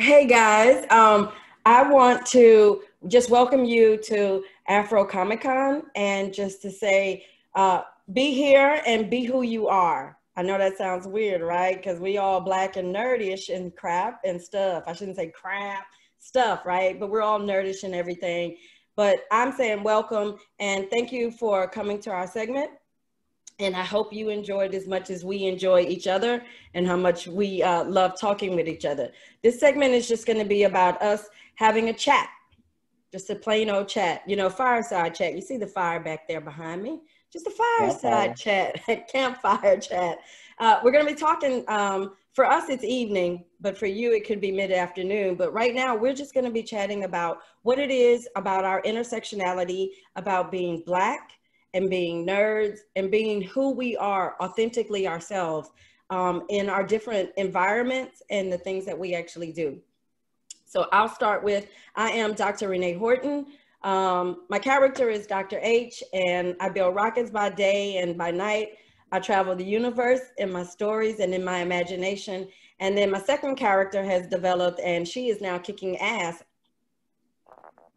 Hey guys, um, I want to just welcome you to Afro Comic Con and just to say, uh, be here and be who you are. I know that sounds weird, right? Because we all black and nerdyish and crap and stuff. I shouldn't say crap stuff, right? But we're all nerdish and everything. But I'm saying welcome and thank you for coming to our segment. And I hope you enjoyed as much as we enjoy each other and how much we uh, love talking with each other. This segment is just going to be about us having a chat, just a plain old chat, you know, fireside chat. You see the fire back there behind me? Just a fireside chat, campfire chat. Uh, we're going to be talking, um, for us, it's evening, but for you, it could be mid afternoon. But right now, we're just going to be chatting about what it is about our intersectionality, about being Black and being nerds and being who we are authentically ourselves um, in our different environments and the things that we actually do. So I'll start with I am Dr. Renee Horton. Um, my character is Dr. H, and I build rockets by day and by night. I travel the universe in my stories and in my imagination. And then my second character has developed, and she is now kicking ass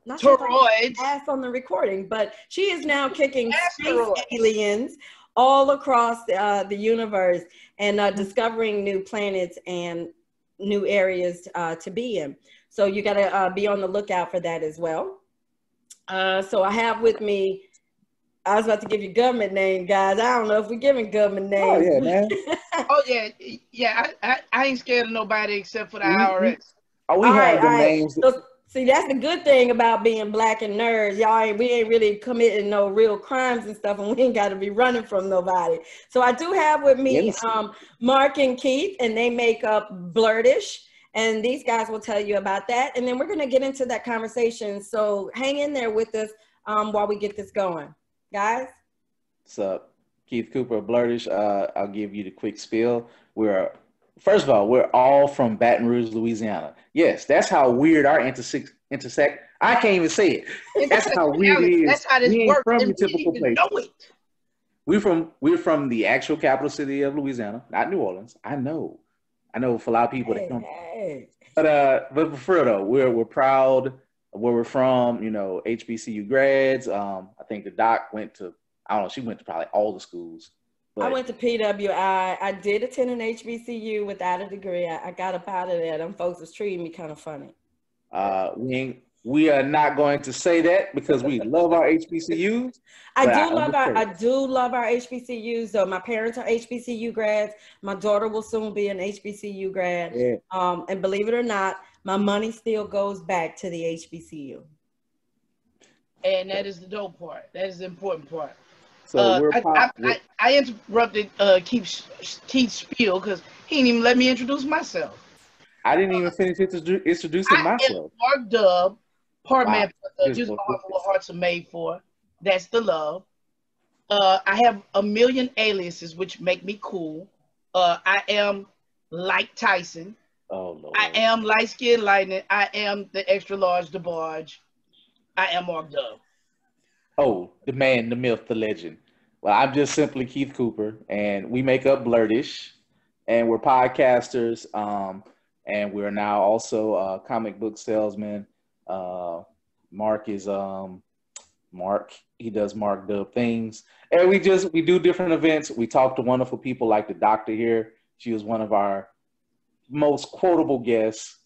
not Toroids. ass on the recording, but she is now kicking space aliens all across uh, the universe and uh, discovering new planets and new areas uh, to be in. So you got to uh, be on the lookout for that as well. Uh, so I have with me. I was about to give you government name, guys. I don't know if we're giving government names. Oh yeah, man. oh yeah, yeah. I, I, I, ain't scared of nobody except for the mm-hmm. IRS. Oh, we all have right, the names. So, See, that's the good thing about being black and nerds. Y'all ain't we ain't really committing no real crimes and stuff, and we ain't got to be running from nobody. So I do have with me um, Mark and Keith, and they make up Blerdish, and these guys will tell you about that. And then we're gonna get into that conversation. So hang in there with us um, while we get this going, guys. What's up, Keith Cooper, Blerdish? Uh, I'll give you the quick spiel. We're First of all, we're all from Baton Rouge, Louisiana. Yes, that's how weird our intersect. intersect I can't even say it. That's how weird it is. That's how this we works. From the typical place. We're from we're from the actual capital city of Louisiana, not New Orleans. I know, I know for a lot of people that come. Hey. But uh, but for real though, we're we're proud of where we're from. You know, HBCU grads. Um, I think the doc went to I don't know. She went to probably all the schools. But, I went to PWI. I did attend an HBCU without a degree. I, I got up out of there. Them folks was treating me kind of funny. Uh, we ain't, we are not going to say that because we love our HBCUs. I do I love our I do love our HBCUs though. My parents are HBCU grads. My daughter will soon be an HBCU grad. Yeah. Um, and believe it or not, my money still goes back to the HBCU. And that is the dope part. That is the important part. So uh, I, I, I, interrupted uh, Keith, Keith's spiel because he didn't even let me introduce myself. I didn't even finish introducing I myself. Mark Dub, part wow. man, uh, just what hearts are made for. That's the love. Uh, I have a million aliases which make me cool. Uh, I am like Tyson. Oh Lord. I am light skinned lightning. I am the extra large DeBarge. I am Mark Dub. Oh, the man, the myth, the legend. Well, I'm just simply Keith Cooper, and we make up Blerdish, and we're podcasters, um, and we're now also uh, comic book salesmen. Uh, Mark is um, Mark. He does Mark Dub things, and we just we do different events. We talk to wonderful people like the doctor here. She was one of our most quotable guests.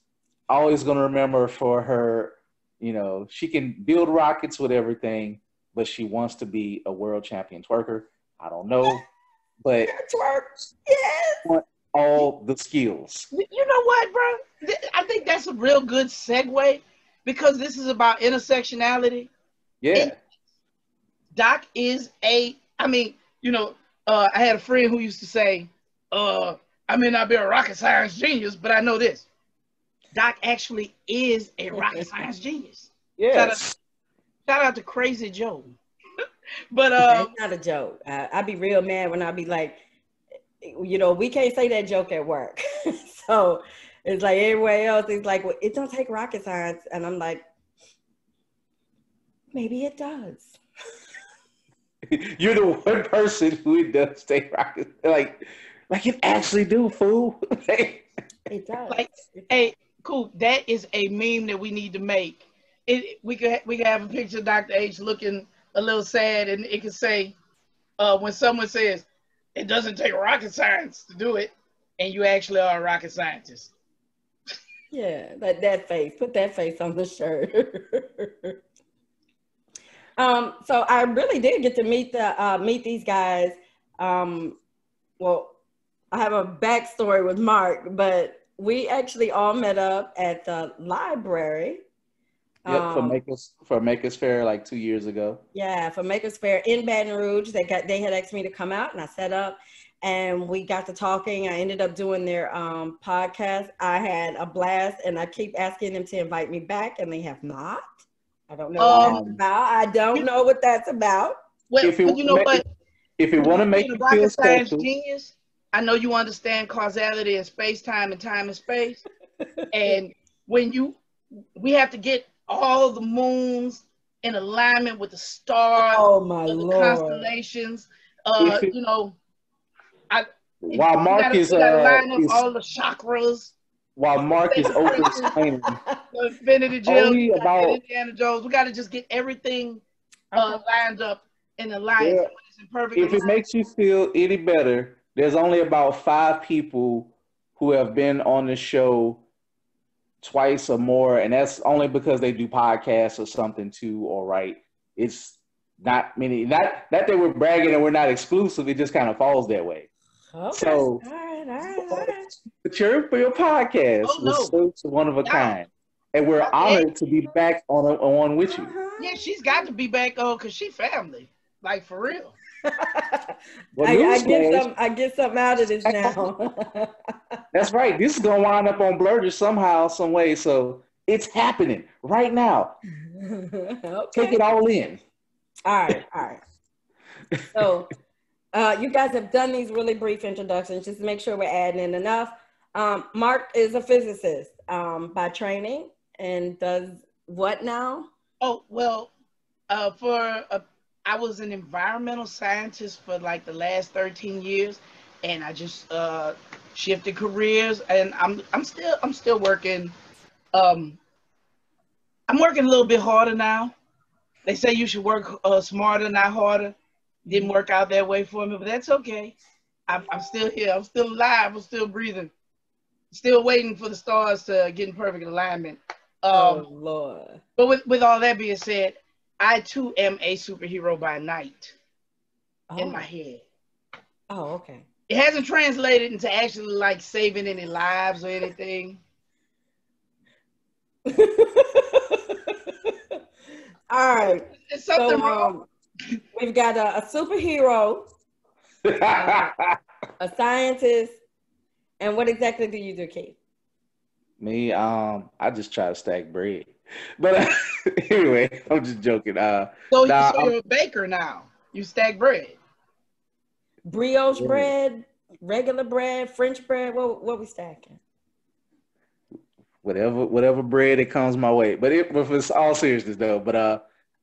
Always going to remember for her. You know, she can build rockets with everything but she wants to be a world champion twerker. I don't know, but twerk, yes. All the skills. You know what, bro? I think that's a real good segue because this is about intersectionality. Yeah. And Doc is a. I mean, you know, uh, I had a friend who used to say, uh, "I may not be a rocket science genius, but I know this." Doc actually is a rocket science genius. Yes. Shout out to Crazy Joe. but uh, it's not a joke. I, I'd be real mad when I'd be like, you know, we can't say that joke at work. so it's like everywhere else. It's like, well, it don't take rocket science, and I'm like, maybe it does. You're the one person who does take rocket like like it actually do, fool. it does. Like, hey, cool. That is a meme that we need to make. It we could we could have a picture of Dr. H looking a little sad, and it could say, uh, when someone says it doesn't take rocket science to do it, and you actually are a rocket scientist. Yeah, that that face. Put that face on the shirt. um, so I really did get to meet the uh, meet these guys. Um, well, I have a backstory with Mark, but we actually all met up at the library. Yep, for Um, Makers for Makers Fair like two years ago. Yeah, for Makers Fair in Baton Rouge. They got they had asked me to come out and I set up and we got to talking. I ended up doing their um, podcast. I had a blast and I keep asking them to invite me back and they have not. I don't know what that's Um, about. I don't know what that's about. Well, If it you know what? If you want to make Being a you feel science special, genius, I know you understand causality in space time and time and space. and when you, we have to get all the moons in alignment with the stars, Oh my of the lord. constellations. Uh, it- you know, I while Mark gotta, is uh, is- all the chakras, while Mark is over explaining, the Infinity Gems, Only we about- Indiana Jones. We got to just get everything uh, lined up in alliance. Yeah. so perfect if it alignment. makes you feel any better, there's only about five people who have been on the show twice or more, and that's only because they do podcasts or something too, or right. It's not many. Not that they were bragging and we're not exclusive. It just kind of falls that way. Okay. So- all right, all right, all right. But for your podcast Oh, was no. so one of a No. kind, and we're Okay. honored to be back on a, on with you. Uh-huh. Yeah, she's got to be back on because she family, like for real. Well, I, I get some I get something out of this now. That's right. This is gonna wind up on Blerdish somehow, some way. So it's happening right now. Take it all in. All right, all right. So, uh, you guys have done these really brief introductions just to make sure we're adding in enough. Um, Mark is a physicist um, by training and does what now? Oh well, uh, for a, I was an environmental scientist for like the last thirteen years, and I just uh, shifted careers, and I'm I'm still I'm still working. Um, I'm working a little bit harder now. They say you should work uh, smarter, not harder. Didn't work out that way for me, but that's okay. I'm, I'm still here. I'm still alive. I'm still breathing. Still waiting for the stars to get in perfect alignment. Um, oh Lord. but with, with all that being said, I too am a superhero by night in Oh. my head. oh, okay. It hasn't translated into actually like saving any lives or anything. All right. There's something So wrong. um, we've got a, a superhero, a scientist, and what exactly do you do, Keith? Me, um, I just try to stack bread. But anyway, I'm just joking. Uh, So, nah, so I'm- you're a baker now. You stack bread. Brioche Yeah. bread, regular bread, French bread. What what we stacking? whatever whatever bread that comes my way. But it, but for all seriousness though, but uh,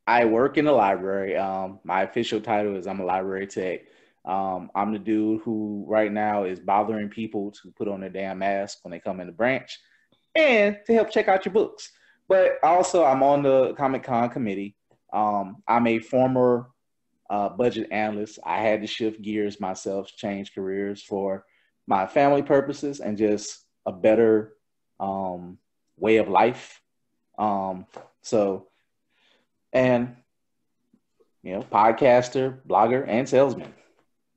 I work in the library. Um, my official title is I'm a library tech. Um, I'm the dude who right now is bothering people to put on their damn mask when they come in the branch, and to help check out your books. But also, I'm on the Comic Con committee. Um, I'm a former uh, budget analyst. I had to shift gears myself, change careers for my family purposes, and just a better um, way of life. Um, so, and you know, podcaster, blogger, and salesman.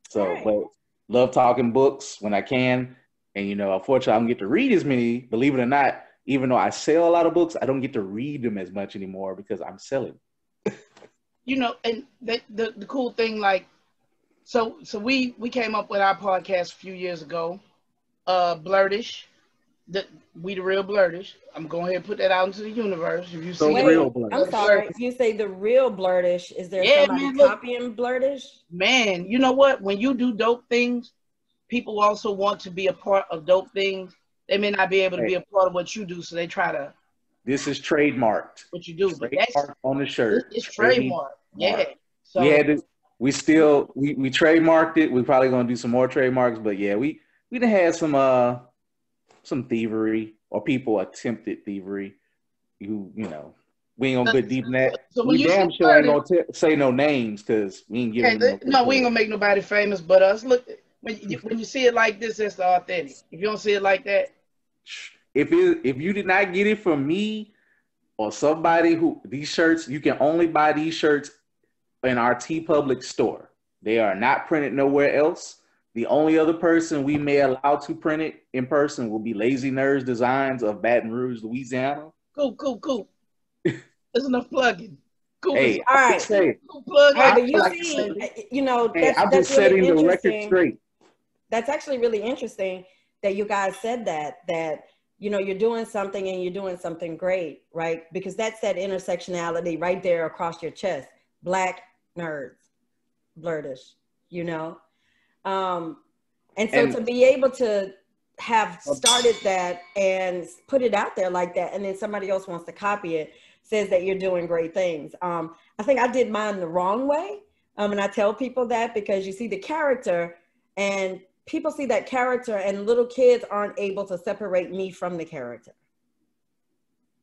So, Right. but love talking books when I can. And you know, unfortunately, I don't get to read as many. Believe it or not, even though I sell a lot of books, I don't get to read them as much anymore because I'm selling. You know, and the, the the cool thing, like, so so we we came up with our podcast a few years ago, uh, Blerdish, the we the real Blerdish. I'm going ahead and put that out into the universe. If you So see Wait, real blood. I'm sorry. You say the real Blerdish. Is there Yeah, somebody man, look. copying Blerdish? man, you know what? When you do dope things, people also want to be a part of dope things. They may not be able to be a part of what you do, so they try to This is trademarked. what you do. But that's on the shirt. it's trademark. Yeah. So we had to, we still we, we trademarked it. We're probably gonna do some more trademarks, but yeah, we we done had some uh some thievery or people attempted thievery. You you know we ain't gonna get deep in that. So when we you damn sure ain't gonna t- say no names because we ain't giving. th- no, we ain't gonna make nobody famous but us. Look, when you, when you see it like this, it's the authentic. If you don't see it like that, if it if you did not get it from me or somebody who these shirts you can only buy these shirts in our TeePublic store. They are not printed nowhere else. The only other person we may allow to print it in person will be Lazy Nerds Designs of Baton Rouge, Louisiana. cool, cool, cool. There's enough plugging. Cool. Hey, All right. say, cool plug. All right, but I you like see, you know, hey, that's, I'm that's just really setting the record straight. That's actually really interesting that you guys said that, that, you know, you're doing something and you're doing something great, right? Because that's that intersectionality right there across your chest. Black nerds, blerdish, you know? Um, and so And- to be able to have started that and put it out there like that, and then somebody else wants to copy it, says that you're doing great things. Um, I think I did mine the wrong way. Um, and I tell people that because you see the character and people see that character and little kids aren't able to separate me from the character.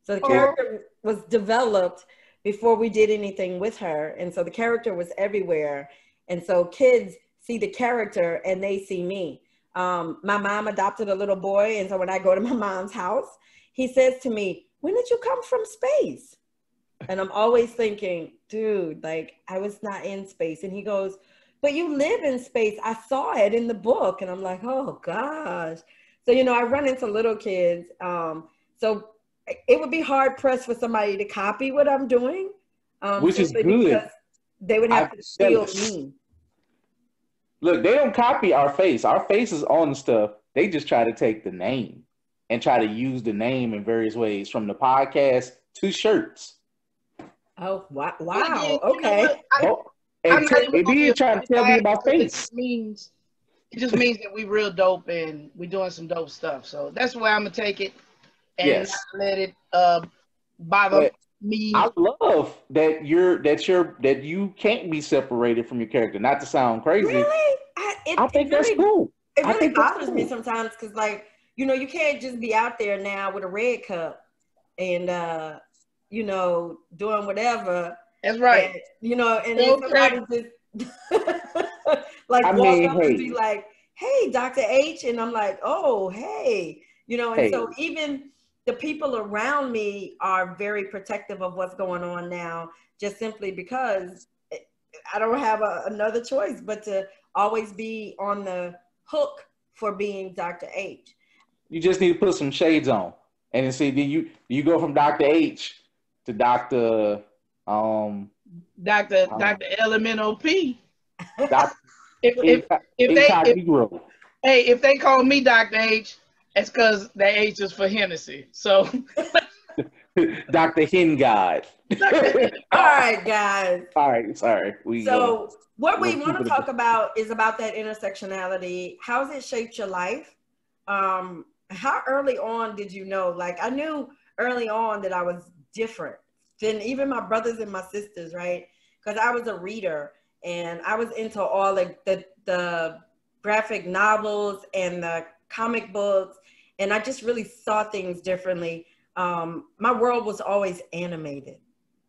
So the Oh. character was developed before we did anything with her. And so the character was everywhere. And so kids see the character and they see me. Um, my mom adopted a little boy. And so when I go to my mom's house, he says to me, When did you come from space? And I'm always thinking, dude, like I was not in space. And he goes, but you live in space. I saw it in the book. And I'm like, oh gosh. So, you know, I run into little kids. Um, so it would be hard pressed for somebody to copy what I'm doing. Um, Which is simply good. They would have I'm to steal me. Look, they don't copy our face. Our face is on stuff. They just try to take the name and try to use the name in various ways, from the podcast to shirts. Oh, wow. Again, wow. you know Okay. what? I- I'm and not t- even and gonna be trying to tell me about because It face. means it just means that we real dope and we doing some dope stuff. So that's where I'm gonna take it and Yes. let it uh bother But me. I love that you're that you're that you can't be separated from your character. Not to sound crazy, Really? I, it, I think it that's really cool. it I really think that's bothers me sometimes because like you know you can't just be out there now with a red cup and uh you know doing whatever That's right. and, you know and then Okay. somebody just like I walk mean, up and hey. be like hey dr h and i'm like oh hey you know and Hey. so even the people around me are very protective of what's going on now just simply because i don't have a, another choice but to always be on the hook for being dr h You just need to put some shades on, and then see. Then you you go from Doctor H to Doctor um Dr. Um, Dr. Elemental P. Doctor If, if, if they if, hey if they call me Dr. H, it's because the H is for Hennessy. So Doctor Hen God. all right guys All right, sorry. We So, what we want to talk about is about that intersectionality. How has it shaped your life? Um, how early on did you know? Like, I knew early on that I was different than even my brothers and my sisters, right? Because I was a reader and I was into all the, the, the graphic novels and the comic books, and I just really saw things differently. Um, my world was always animated,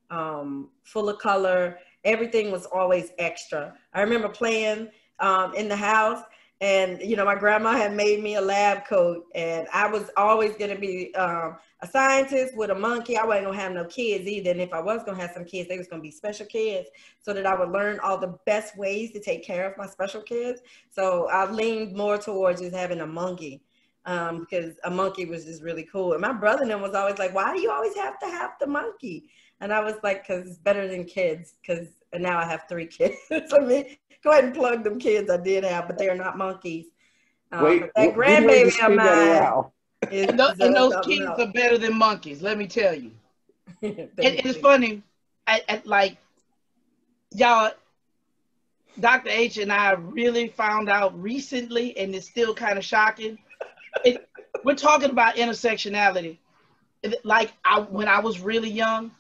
um, full of color everything was always extra. I remember playing um, in the house, and you know, my grandma had made me a lab coat, and I was always going to be um, a scientist with a monkey. I wasn't gonna have no kids either, and if I was gonna have some kids, they was gonna be special kids, so that I would learn all the best ways to take care of my special kids. So I leaned more towards just having a monkey. Um, because a monkey was just really cool. And my brother them was always like, why do you always have to have the monkey? And I was like, because it's better than kids. Because now I have three kids. I mean, go ahead and plug them kids I did have, but they are not monkeys. Um, Wait, that good way to grandbaby of spin that mine around. is and, tho- and those kids else. are better than monkeys. Let me tell you. It, it's funny. I, I, like y'all, Dr. H and I really found out recently, and it's still kind of shocking. It, we're talking about intersectionality. Like I, when I was really young,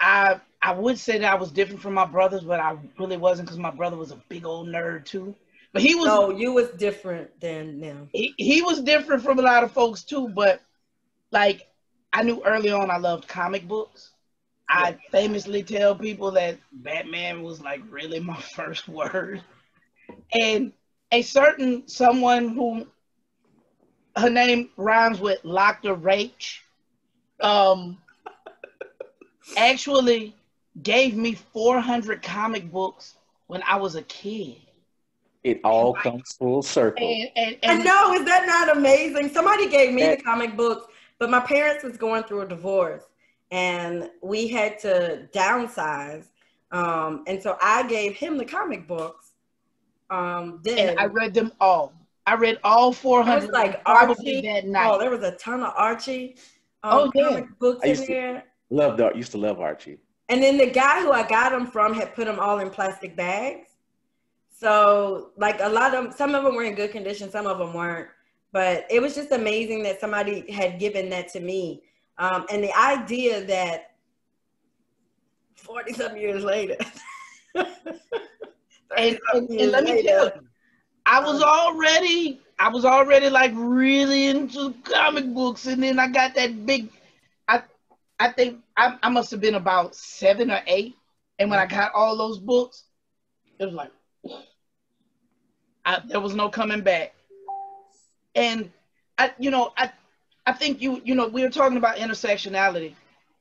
I I would say that I was different from my brothers, but I really wasn't because my brother was a big old nerd too. But he was No, you was different than them. he, he was different from a lot of folks too, but like I knew early on I loved comic books. I famously tell people that Batman was like really my first word. And a certain someone who her name rhymes with Locked Rach, um, actually gave me 400 comic books when I was a kid. It all comes full circle. And, and, and I know, is that not amazing? Somebody gave me the comic books, but my parents was going through a divorce and we had to downsize. Um, and so I gave him the comic books. Um, then and I read them all. I read all 400 was like Archie. that night. Oh, there was a ton of Archie um, Oh, yeah. comic books I in to- there. Loved Used to love Archie. And then the guy who I got them from had put them all in plastic bags. So like a lot of them, some of them were in good condition, some of them weren't. But it was just amazing that somebody had given that to me. Um, and the idea that 40 some years later. and, 30-some and, and let me tell you, I was already, I was already like really into comic books, and then I got that big. I, I think I, I must have been about seven or eight, and when I mm-hmm. got all those books, it was like, I, there was no coming back. And I, you know, I, I think you, you know, we were talking about intersectionality.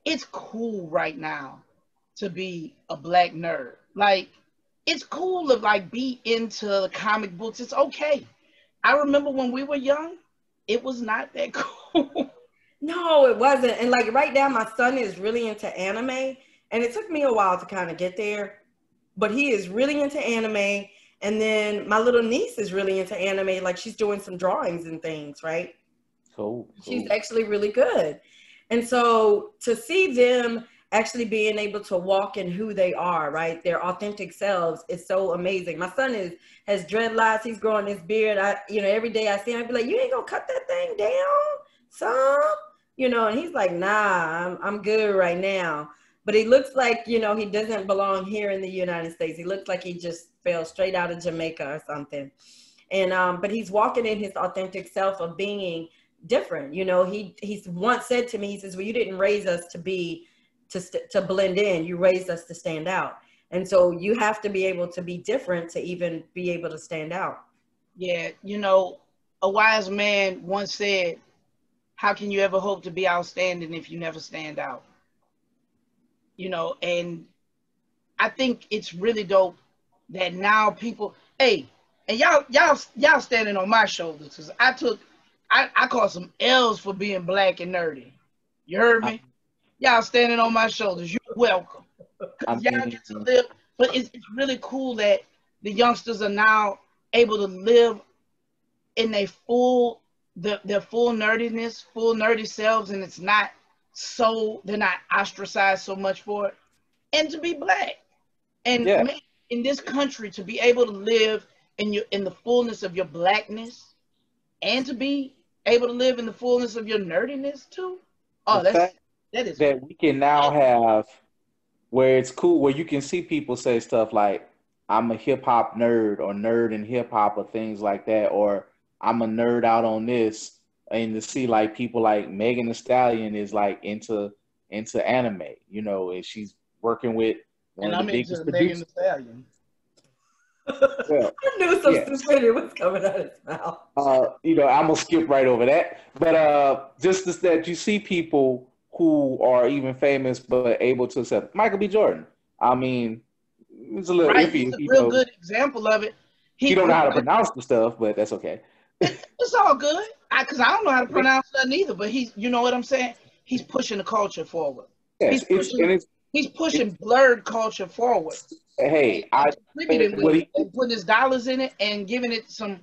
It's cool right now to be a black nerd. Like, it's cool to like be into comic books. It's okay. I remember when we were young, it was not that cool. No, it wasn't. And like right now, my son is really into anime, and it took me a while to kind of get there, but he is really into anime. And then my little niece is really into anime. Like she's doing some drawings and things, right? Cool. She's actually really good. And so to see them actually being able to walk in who they are, right? Their authentic selves is so amazing. My son is has dreadlocks, he's growing his beard. I, you know, every day I see him, I be like, you ain't gonna cut that thing down, son. You know, and he's like, nah, I'm I'm good right now. But he looks like, you know, he doesn't belong here in the United States. He looks like he just fell straight out of Jamaica or something. And um, but he's walking in his authentic self of being different. You know, he he's once said to me, he says, "Well, you didn't raise us to be to st- to blend in. You raised us to stand out." And so you have to be able to be different to even be able to stand out. yeah, you know, a wise man once said, How can you ever hope to be outstanding if you never stand out? You know, and I think it's really dope that now people, hey, and y'all, y'all, y'all standing on my shoulders because I took, I, I caught some L's for being black and nerdy. You heard me? Y'all standing on my shoulders. You're welcome. y'all get to live, but it's, it's really cool that the youngsters are now able to live in their full the, their full nerdiness, full nerdy selves, and it's not so they're not ostracized so much for it, and to be black, and Yeah. man, in this country to be able to live in your in the fullness of your blackness, and to be able to live in the fullness of your nerdiness too. Oh, The that's that is that we can now have where it's cool where you can see people say stuff like I'm a hip hop nerd or nerd in hip hop or things like that or I'm a nerd out on this and to see like people like Megan Thee Stallion is like into into anime, you know, and she's working with one and of I'm the biggest into Megan Thee producers. Stallion. Well, I knew some Yeah. stupidity was coming out of his mouth. uh, you know, I'm gonna skip right over that. But uh, just as that you see people who are even famous but able to accept Michael B. Jordan. I mean, it's a little Right, iffy. he's a real know, good example of it. he don't know how to pronounce the stuff, but that's okay. It's all good. Because I don't know how to pronounce that either, but he's you know what I'm saying? He's pushing the culture forward. Yes, He's it's, pushing- and it's He's pushing blerd culture forward. hey, I Contributing with he- putting his dollars in it and giving it some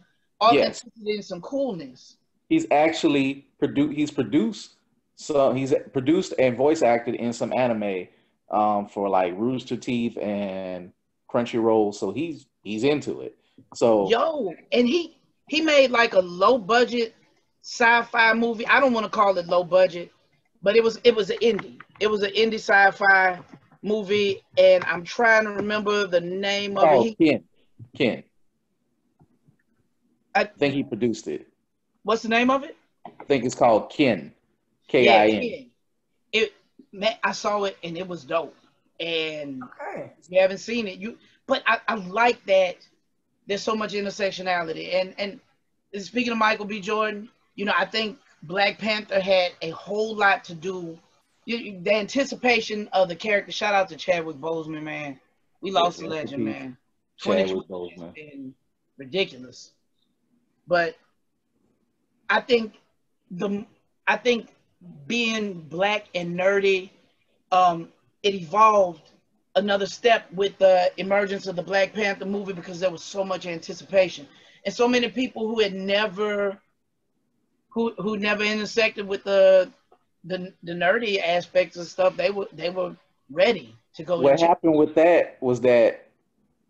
Yes. authenticity and some coolness. he's actually produced. He's produced so he's produced and voice acted in some anime um, for like Rooster Teeth and Crunchyroll. So he's he's into it. So Yo, and he he made like a low budget sci-fi movie. I don't want to call it low budget, but it was it was an indie. It was an indie sci-fi movie, and I'm trying to remember the name of oh, it. He, Kin, Kin. I- I think he produced it. what's the name of it? I think it's called Kin. K I N. It man, I saw it and it was dope. And Okay. if you haven't seen it, you but I, I like that there's so much intersectionality. And and speaking of Michael B. Jordan, you know, I think Black Panther had a whole lot to do. You, the anticipation of the character. Shout out to Chadwick Boseman, man. We lost a legend, man. Chadwick 2020 Boseman. ridiculous. But I think the I think being black and nerdy, um, it evolved another step with the emergence of the Black Panther movie because there was so much anticipation and so many people who had never who who never intersected with the the, the nerdy aspects of stuff they were they were ready to go What happened with that was that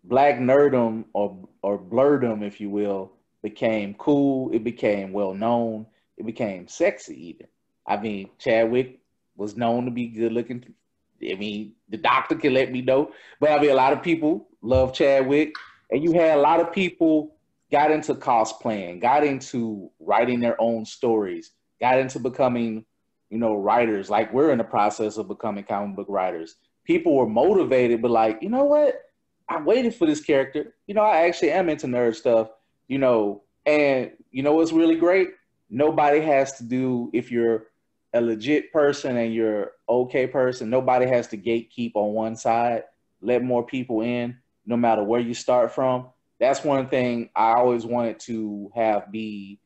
black nerdum or or blerdom, if you will, became cool. It became well known. It became sexy even. I mean, Chadwick was known to be good looking. I mean, the doctor can let me know, but I mean, a lot of people love Chadwick, and you had a lot of people got into cosplaying, got into writing their own stories, got into becoming, you know, writers. Like we're in the process of becoming comic book writers. People were motivated, but like, you know what? I waited for this character. You know, I actually am into nerd stuff. You know, and you know what's really great? Nobody has to do if you're a legit person and you're okay person. Nobody has to gatekeep on one side. Let more people in, no matter where you start from. That's one thing I always wanted to have be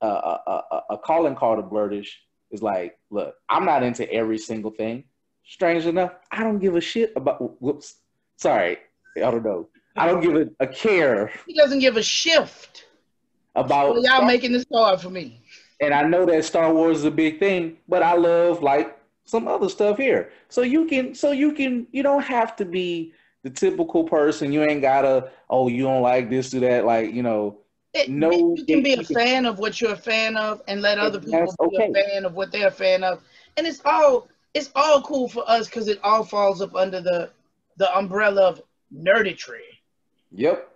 a, a, a, a calling card to Blerdish. Is like, look, I'm not into every single thing. Strange enough, I don't give a shit about. Whoops, sorry, I don't know. I don't give a, a care he doesn't give a shift about. well, y'all making this hard for me and I know that Star Wars is a big thing, but I love like some other stuff here. So you can, so you can, you don't have to be the typical person. You ain't gotta, oh, you don't like this or that. Like you know, It- No you can be a fan of what you're a fan of and let other people be okay. a fan of what they're a fan of and it's all it's all cool for us because it all falls up under the the umbrella of nerditry yep.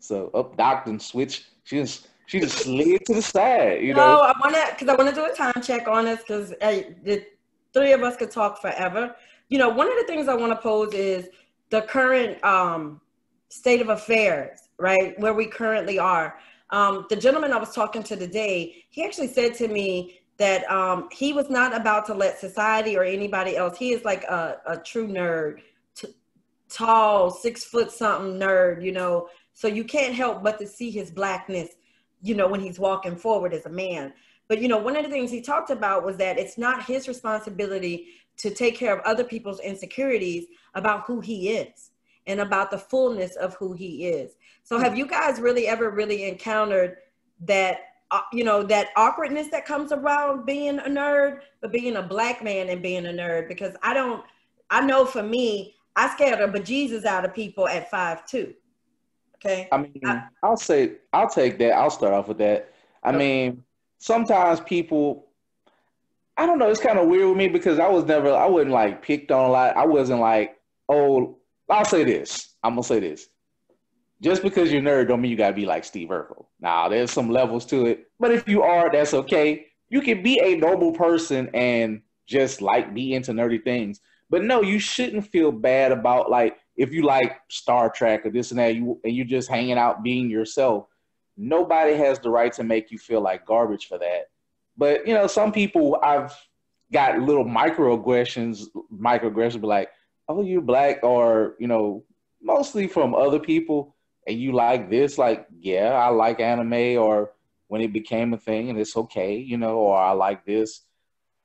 So up, Doc and switch. She just, she just slid to the side. You no, know, I want to because I want to do a time check on this because the three of us could talk forever. You know, one of the things I want to pose is the current um, state of affairs, right, where we currently are. Um, the gentleman I was talking to today, he actually said to me that um, he was not about to let society or anybody else. He is like a, a true nerd, t- tall, six foot something nerd, you know. So you can't help but to see his blackness you know, when he's walking forward as a man. But, you know, one of the things he talked about was that it's not his responsibility to take care of other people's insecurities about who he is and about the fullness of who he is. So, have you guys really ever really encountered that, uh, you know, that awkwardness that comes around being a nerd, but being a black man and being a nerd? Because I don't, I know for me, I scared the bejesus out of people at five two. Okay. I mean, I- I'll say, I'll take that. I'll start off with that. I Okay. mean, sometimes people, I don't know, it's kind of weird with me because I was never, I wasn't like picked on a lot. I wasn't like, oh, I'll say this. I'm gonna say this. Just because you're nerd don't mean you gotta be like Steve Urkel. Now, there's some levels to it, but if you are, that's okay. You can be a noble person and just like be into nerdy things. But no, you shouldn't feel bad about like if you like Star Trek or this and that, you and you're just hanging out being yourself. Nobody has the right to make you feel like garbage for that. But you know, some people I've got little microaggressions, microaggressions, be like, "Oh, you're black," or you know, mostly from other people, and you like this, like, yeah, I like anime, or when it became a thing, and it's okay, you know, or I like this.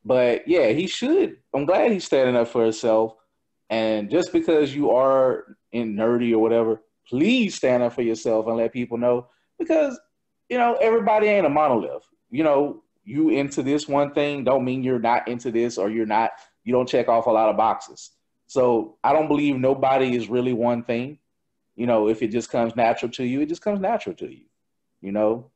But yeah, he should. I'm glad he's standing up for himself. And just because you are in nerdy or whatever, please stand up for yourself and let people know because you know everybody ain't a monolith. You know, you into this one thing don't mean you're not into this or you're not you don't check off a lot of boxes. So I don't believe nobody is really one thing. You know, if it just comes natural to you, it just comes natural to you. You know,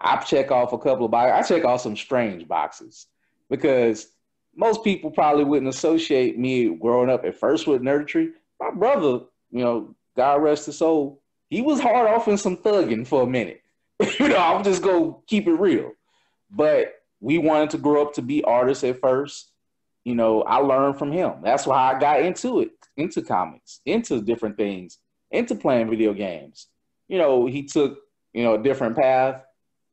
I check off a couple of boxes. I check off some strange boxes because most people probably wouldn't associate me growing up at first with nerdistry. My brother, you know, God rest his soul, he was hard off in some thugging for a minute. you know, I'm just gonna keep it real. But we wanted to grow up to be artists at first. You know, I learned from him. That's why I got into it, into comics, into different things, into playing video games. You know, he took, you know, a different path.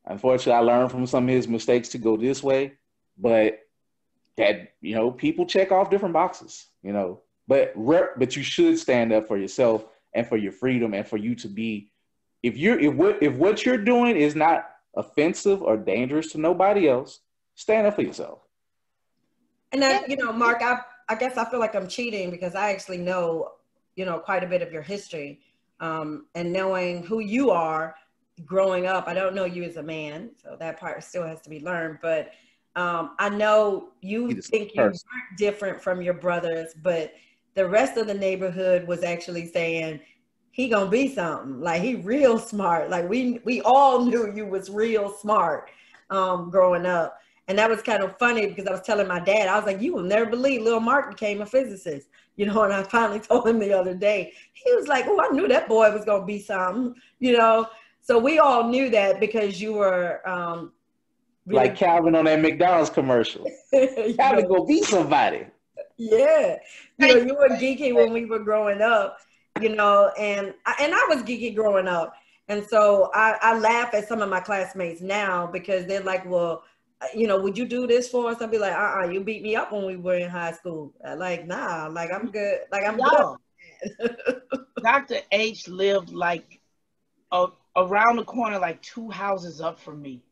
Unfortunately, I learned from some of his mistakes to go this way, but that, you know, people check off different boxes, you know, but rep, but you should stand up for yourself and for your freedom and for you to be if you're if what if what you're doing is not offensive or dangerous to nobody else, stand up for yourself. And then, you know, Mark, I I guess I feel like I'm cheating because I actually know, you know, quite a bit of your history. Um, and knowing who you are growing up, I don't know you as a man, so that part still has to be learned. But um, I know you think you aren't different from your brothers, but the rest of the neighborhood was actually saying he gonna be something. Like he real smart. Like we we all knew you was real smart um, growing up. And that was kind of funny because I was telling my dad, I was like, you will never believe little Mark became a physicist. You know, and I finally told him the other day. He was like, Oh, I knew that boy was gonna be something, you know. So we all knew that because you were um like Calvin on that McDonald's commercial. Calvin go be somebody. Yeah. You know, you were geeky when we were growing up you know, and and I was geeky growing up. And so I, I laugh at some of my classmates now because they're like, well, you know, would you do this for us? I'd be like, uh-uh, you beat me up when we were in high school. Like, nah, like I'm good. Like I'm good. Dr. H lived like uh, around the corner, like two houses up from me.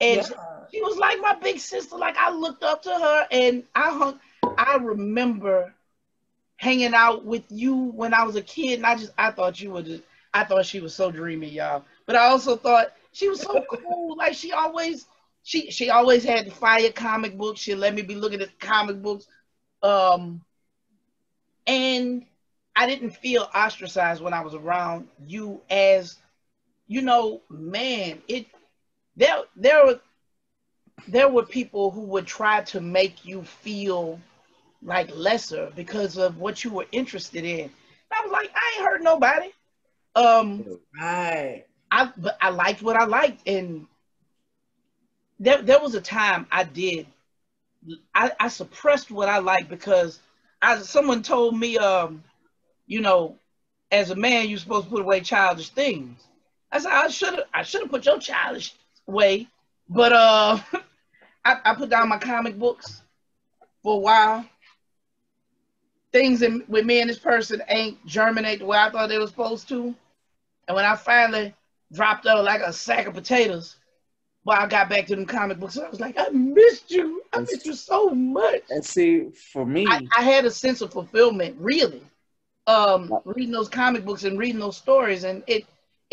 And yeah. she was like my big sister. Like I looked up to her and I hung, I remember hanging out with you when I was a kid, and I just I thought you were just I thought she was so dreamy, y'all. But I also thought she was so cool. Like she always she she always had the fire comic books. She let me be looking at the comic books. Um and I didn't feel ostracized when I was around you as you know, man, it there there were there were people who would try to make you feel like lesser because of what you were interested in. I was like, I ain't hurt nobody. Um, right. I but I liked what I liked, and there there was a time I did. I, I suppressed what I liked because I someone told me, um, you know, as a man you're supposed to put away childish things. I said I should have I should have put your childish away, but uh, I, I put down my comic books for a while things in, with me and this person ain't germinate the way I thought they were supposed to. And when I finally dropped out like a sack of potatoes, well, I got back to them comic books. I was like, I missed you. I missed you so much. And see, for me, I, I had a sense of fulfillment, really, um, reading those comic books and reading those stories, and it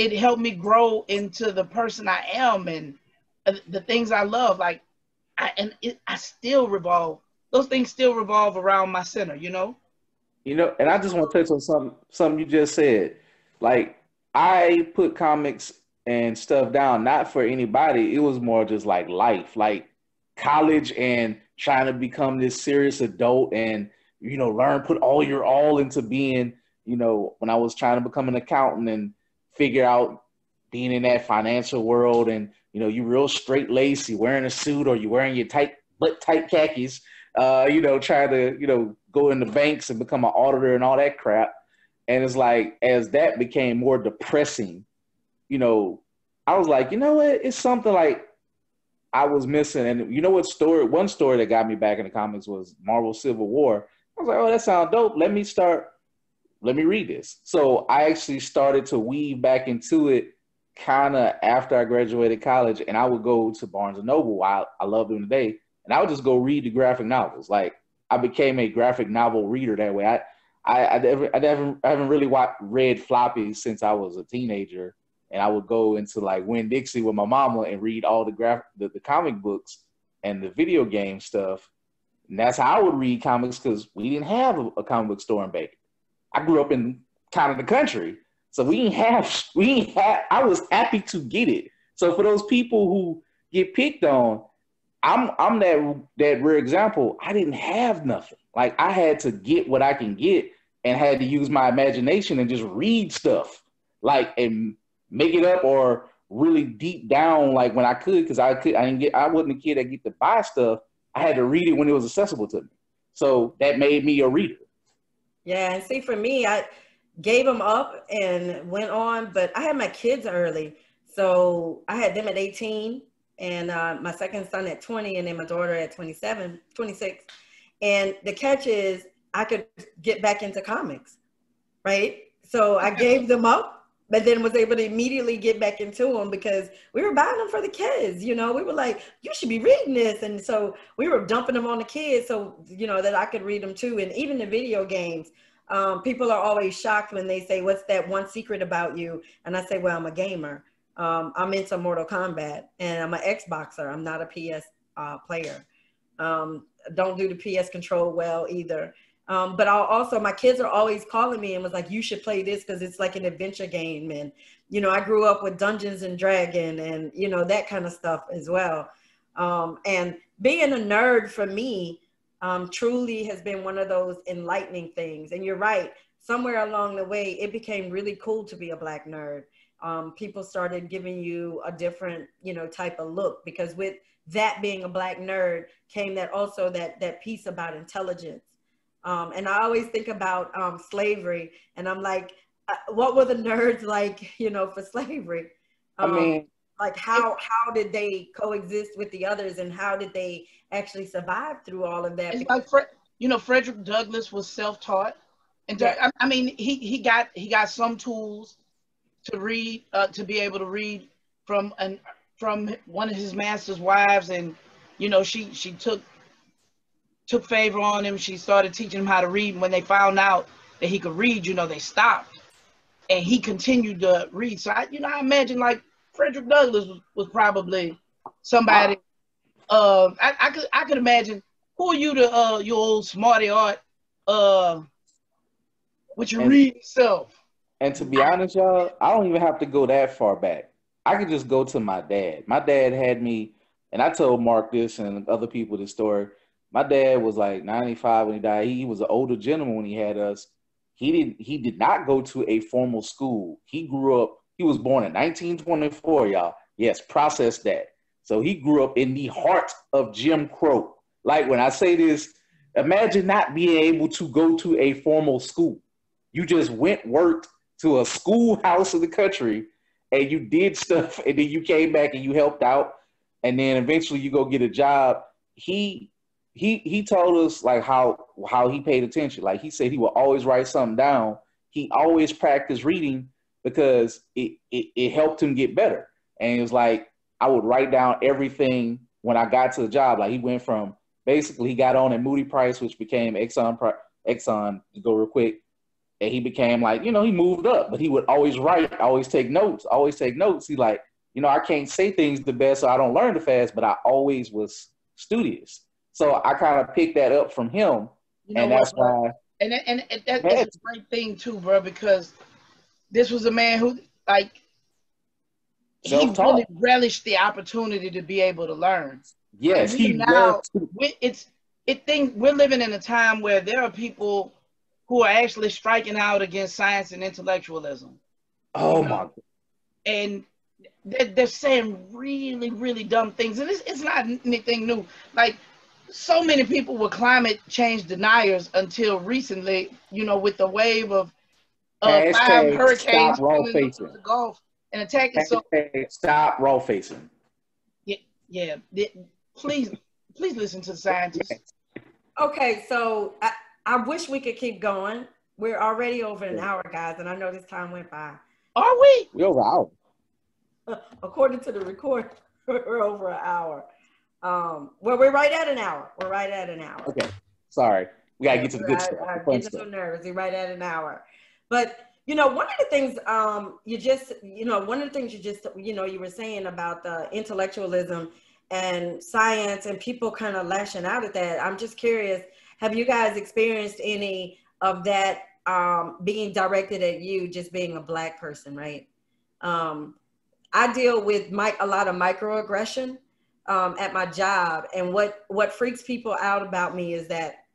it helped me grow into the person I am and uh, the things I love. Like, I and it, I still revolve. Those things still revolve around my center, you know. You know, and I just want to touch on something something you just said. Like I put comics and stuff down not for anybody. It was more just like life, like college and trying to become this serious adult and you know learn put all your all into being you know when I was trying to become an accountant and figure out being in that financial world and you know you real straight laced, you wearing a suit or you wearing your tight butt tight khakis, uh, you know, trying to you know go into banks and become an auditor and all that crap. And it's like, as that became more depressing, you know, I was like, you know what? It's something like I was missing. And you know what story? One story that got me back in the comics was Marvel Civil War. I was like, oh, that sounds dope. Let me start. Let me read this. So I actually started to weave back into it kind of after I graduated college, and I would go to Barnes and Noble. I, I love them today, and I would just go read the graphic novels. Like I became a graphic novel reader that way. I I I never I never I haven't really watched read floppies since I was a teenager, and I would go into like Winn-Dixie with my mama and read all the graph the, the comic books and the video game stuff. And that's how I would read comics because we didn't have a, a, comic book store in Bacon. I grew up in kind of the country, so we didn't have we didn't have. I was happy to get it. So for those people who get picked on, I'm I'm that that rare example. I didn't have nothing. Like I had to get what I can get and had to use my imagination and just read stuff like and make it up or really deep down, like when I could, because I could, I didn't get, I wasn't a kid that get to buy stuff. I had to read it when it was accessible to me. So that made me a reader. Yeah, and see, for me, I gave them up and went on, but I had my kids early, so I had them at 18, and uh, my second son at 20, and then my daughter at 27, 26. And the catch is, I could get back into comics, right? So I gave them up but then was able to immediately get back into them because we were buying them for the kids. You know, we were like, you should be reading this. And so we were dumping them on the kids so, you know, that I could read them too. And even the video games, um, people are always shocked when they say, what's that one secret about you? And I say, well, I'm a gamer. Um, I'm into Mortal Kombat and I'm an Xboxer. I'm not a PS uh, player. Um, don't do the PS control well either. Um, but I'll also, my kids are always calling me and was like, you should play this because it's like an adventure game. And, you know, I grew up with Dungeons and Dragon and, you know, that kind of stuff as well. Um, and being a nerd for me um, truly has been one of those enlightening things. And you're right, somewhere along the way, it became really cool to be a Black nerd. Um, people started giving you a different, you know, type of look because with that being a Black nerd came that also that, that piece about intelligence um, and I always think about um, slavery, and I'm like, uh, what were the nerds like, you know, for slavery? Um, I mean, like how how did they coexist with the others, and how did they actually survive through all of that? It's like, you know, Frederick Douglass was self-taught, and yeah. I mean, he he got he got some tools to read, uh, to be able to read from an from one of his master's wives, and you know, she she took took favor on him. She started teaching him how to read. And when they found out that he could read, you know, they stopped. And he continued to read. So I, you know, I imagine like Frederick Douglass was, was probably somebody. Uh, I, I could I could imagine who are you to uh your old smarty art uh with your and, reading self. And to be honest, y'all, I don't even have to go that far back. I could just go to my dad. My dad had me, and I told Mark this and other people this story my dad was like 95 when he died. He, was an older gentleman when he had us. He didn't he did not go to a formal school. He grew up. He was born in 1924, y'all. Yes, process that. So he grew up in the heart of Jim Crow. Like when I say this, imagine not being able to go to a formal school. You just went worked to a schoolhouse in the country and you did stuff and then you came back and you helped out and then eventually you go get a job. He he he told us like how how he paid attention. Like he said he would always write something down. He always practiced reading because it, it, it helped him get better. And it was like I would write down everything when I got to the job. Like he went from basically he got on at Moody Price, which became Exxon Exxon to go real quick. And he became like, you know, he moved up, but he would always write, always take notes, always take notes. He like, you know, I can't say things the best, so I don't learn the fast, but I always was studious. So I kind of picked that up from him, you know and that's why. And and, and that, that's a great thing too, bro, because this was a man who like he really relished the opportunity to be able to learn. Yes, he now it's it think we're living in a time where there are people who are actually striking out against science and intellectualism. Oh you know? my! And they're, they're saying really, really dumb things, and it's, it's not anything new. Like so many people were climate change deniers until recently, you know, with the wave of uh, five hurricanes coming the Gulf and attacking. So stop roll facing. Yeah, yeah. Please, please listen to the scientists. Okay, so I, I wish we could keep going. We're already over an hour, guys, and I know this time went by. Are we? We're over an hour. According to the record, we're over an hour. Um, well, we're right at an hour. We're right at an hour. Okay. Sorry. We gotta get to the good stuff. I'm getting so nervous. We're right at an hour. But you know, one of the things um, you just, you know, one of the things you just, you know, you were saying about the intellectualism and science and people kind of lashing out at that. I'm just curious, have you guys experienced any of that um, being directed at you just being a black person, right? Um, I deal with my, a lot of microaggression um, at my job. And what, what freaks people out about me is that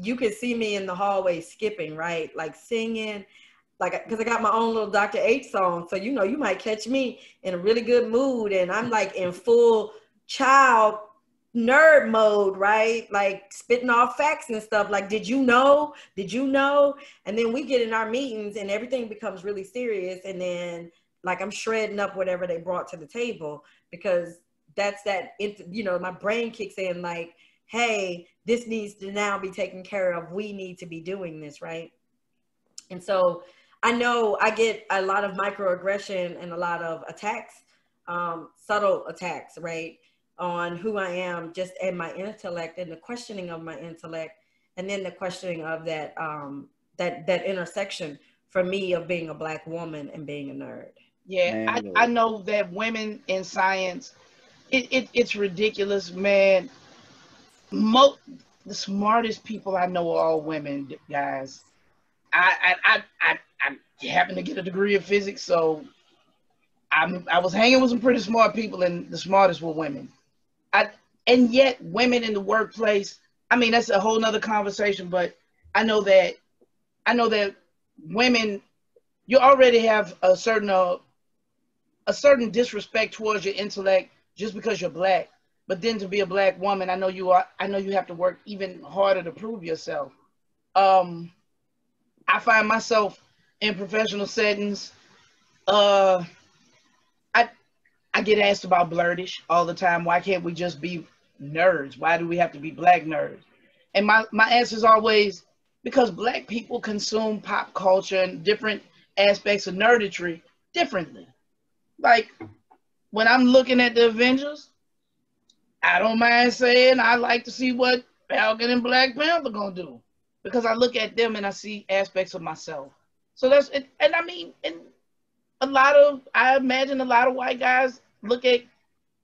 you can see me in the hallway skipping, right? Like singing. like because I got my own little Dr. H song. So you know, you might catch me in a really good mood and I'm like in full child nerd mode, right? Like spitting off facts and stuff. Like, did you know? Did you know? And then we get in our meetings and everything becomes really serious. And then like I'm shredding up whatever they brought to the table because that's that it, you know, my brain kicks in like, hey, this needs to now be taken care of. We need to be doing this, right? And so I know I get a lot of microaggression and a lot of attacks, um, subtle attacks, right? on who I am, just and my intellect and the questioning of my intellect, and then the questioning of that um, that that intersection for me of being a black woman and being a nerd. Yeah, I, I know that women in science, it, it it's ridiculous, man. Most the smartest people I know are all women, guys. I I I I, I happen to get a degree of physics, so I'm I was hanging with some pretty smart people, and the smartest were women. I and yet women in the workplace, I mean that's a whole nother conversation, but I know that I know that women you already have a certain uh, a certain disrespect towards your intellect just because you're black. But then to be a black woman, I know you are I know you have to work even harder to prove yourself. Um I find myself in professional settings uh I I get asked about Blerdish all the time. Why can't we just be nerds? Why do we have to be black nerds? And my, my answer is always because black people consume pop culture and different aspects of nerditry differently. Like when I'm looking at the Avengers, I don't mind saying I like to see what Falcon and Black Panther gonna do because I look at them and I see aspects of myself. So that's it. And I mean, and a lot of I imagine a lot of white guys look at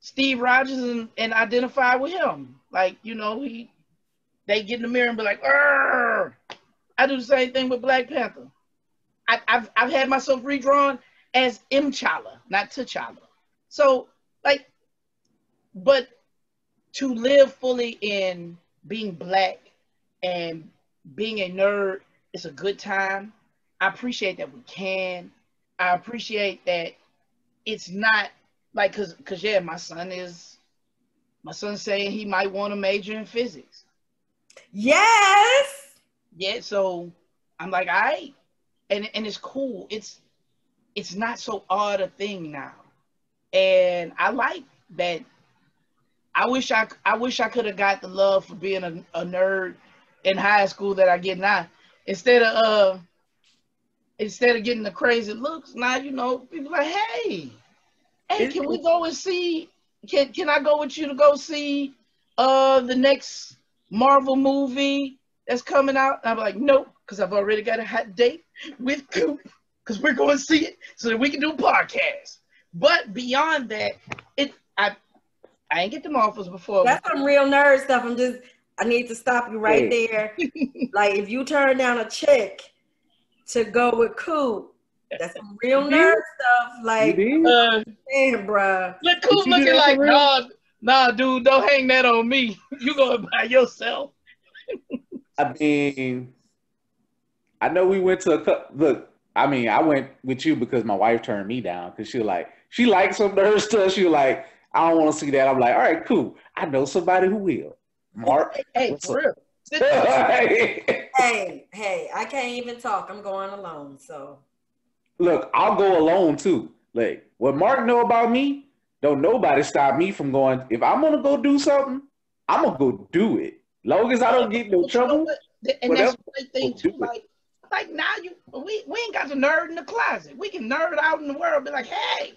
Steve Rogers and, and identify with him. Like, you know, he they get in the mirror and be like, Arr! I do the same thing with Black Panther. I, have I've had myself redrawn as M'Challa, not T'Challa. So, like, but to live fully in being black and being a nerd is a good time. I appreciate that we can. I appreciate that it's not like cause cause yeah, my son is my son's saying he might want to major in physics. Yes. Yeah, so I'm like, all right. And and it's cool. It's it's not so odd a thing now. And I like that I wish I I wish I could have got the love for being a, a nerd in high school that I get now. Instead of uh instead of getting the crazy looks, now you know people like, hey, hey, can we go and see? Can can I go with you to go see uh the next Marvel movie that's coming out? And I'm like, nope, because I've already got a hot date with Coop because we're going to see it so that we can do podcast. But beyond that, it I I ain't get them offers before. That's some real nerd stuff. I'm just I need to stop you right there. like if you turn down a chick to go with Coop. That's some real nerd stuff. Like, uh, man, bro. Look, Coop looking like, nah, nah, dude, don't hang that on me. You going by yourself. I mean, I know we went to a couple. Look, I mean, I went with you because my wife turned me down because she was like, she likes some nerd stuff. She was like, I don't want to see that. I'm like, all right, cool. I know somebody who will. Mark, hey, hey for real. hey, hey, I can't even talk. I'm going alone. So look, I'll go alone too. Like what Mark know about me, don't nobody stop me from going. If I'm gonna go do something, I'm gonna go do it. Long as I don't get no trouble. And that's the thing too. Like, like now you we, we ain't got the nerd in the closet. We can nerd out in the world. Be like, hey,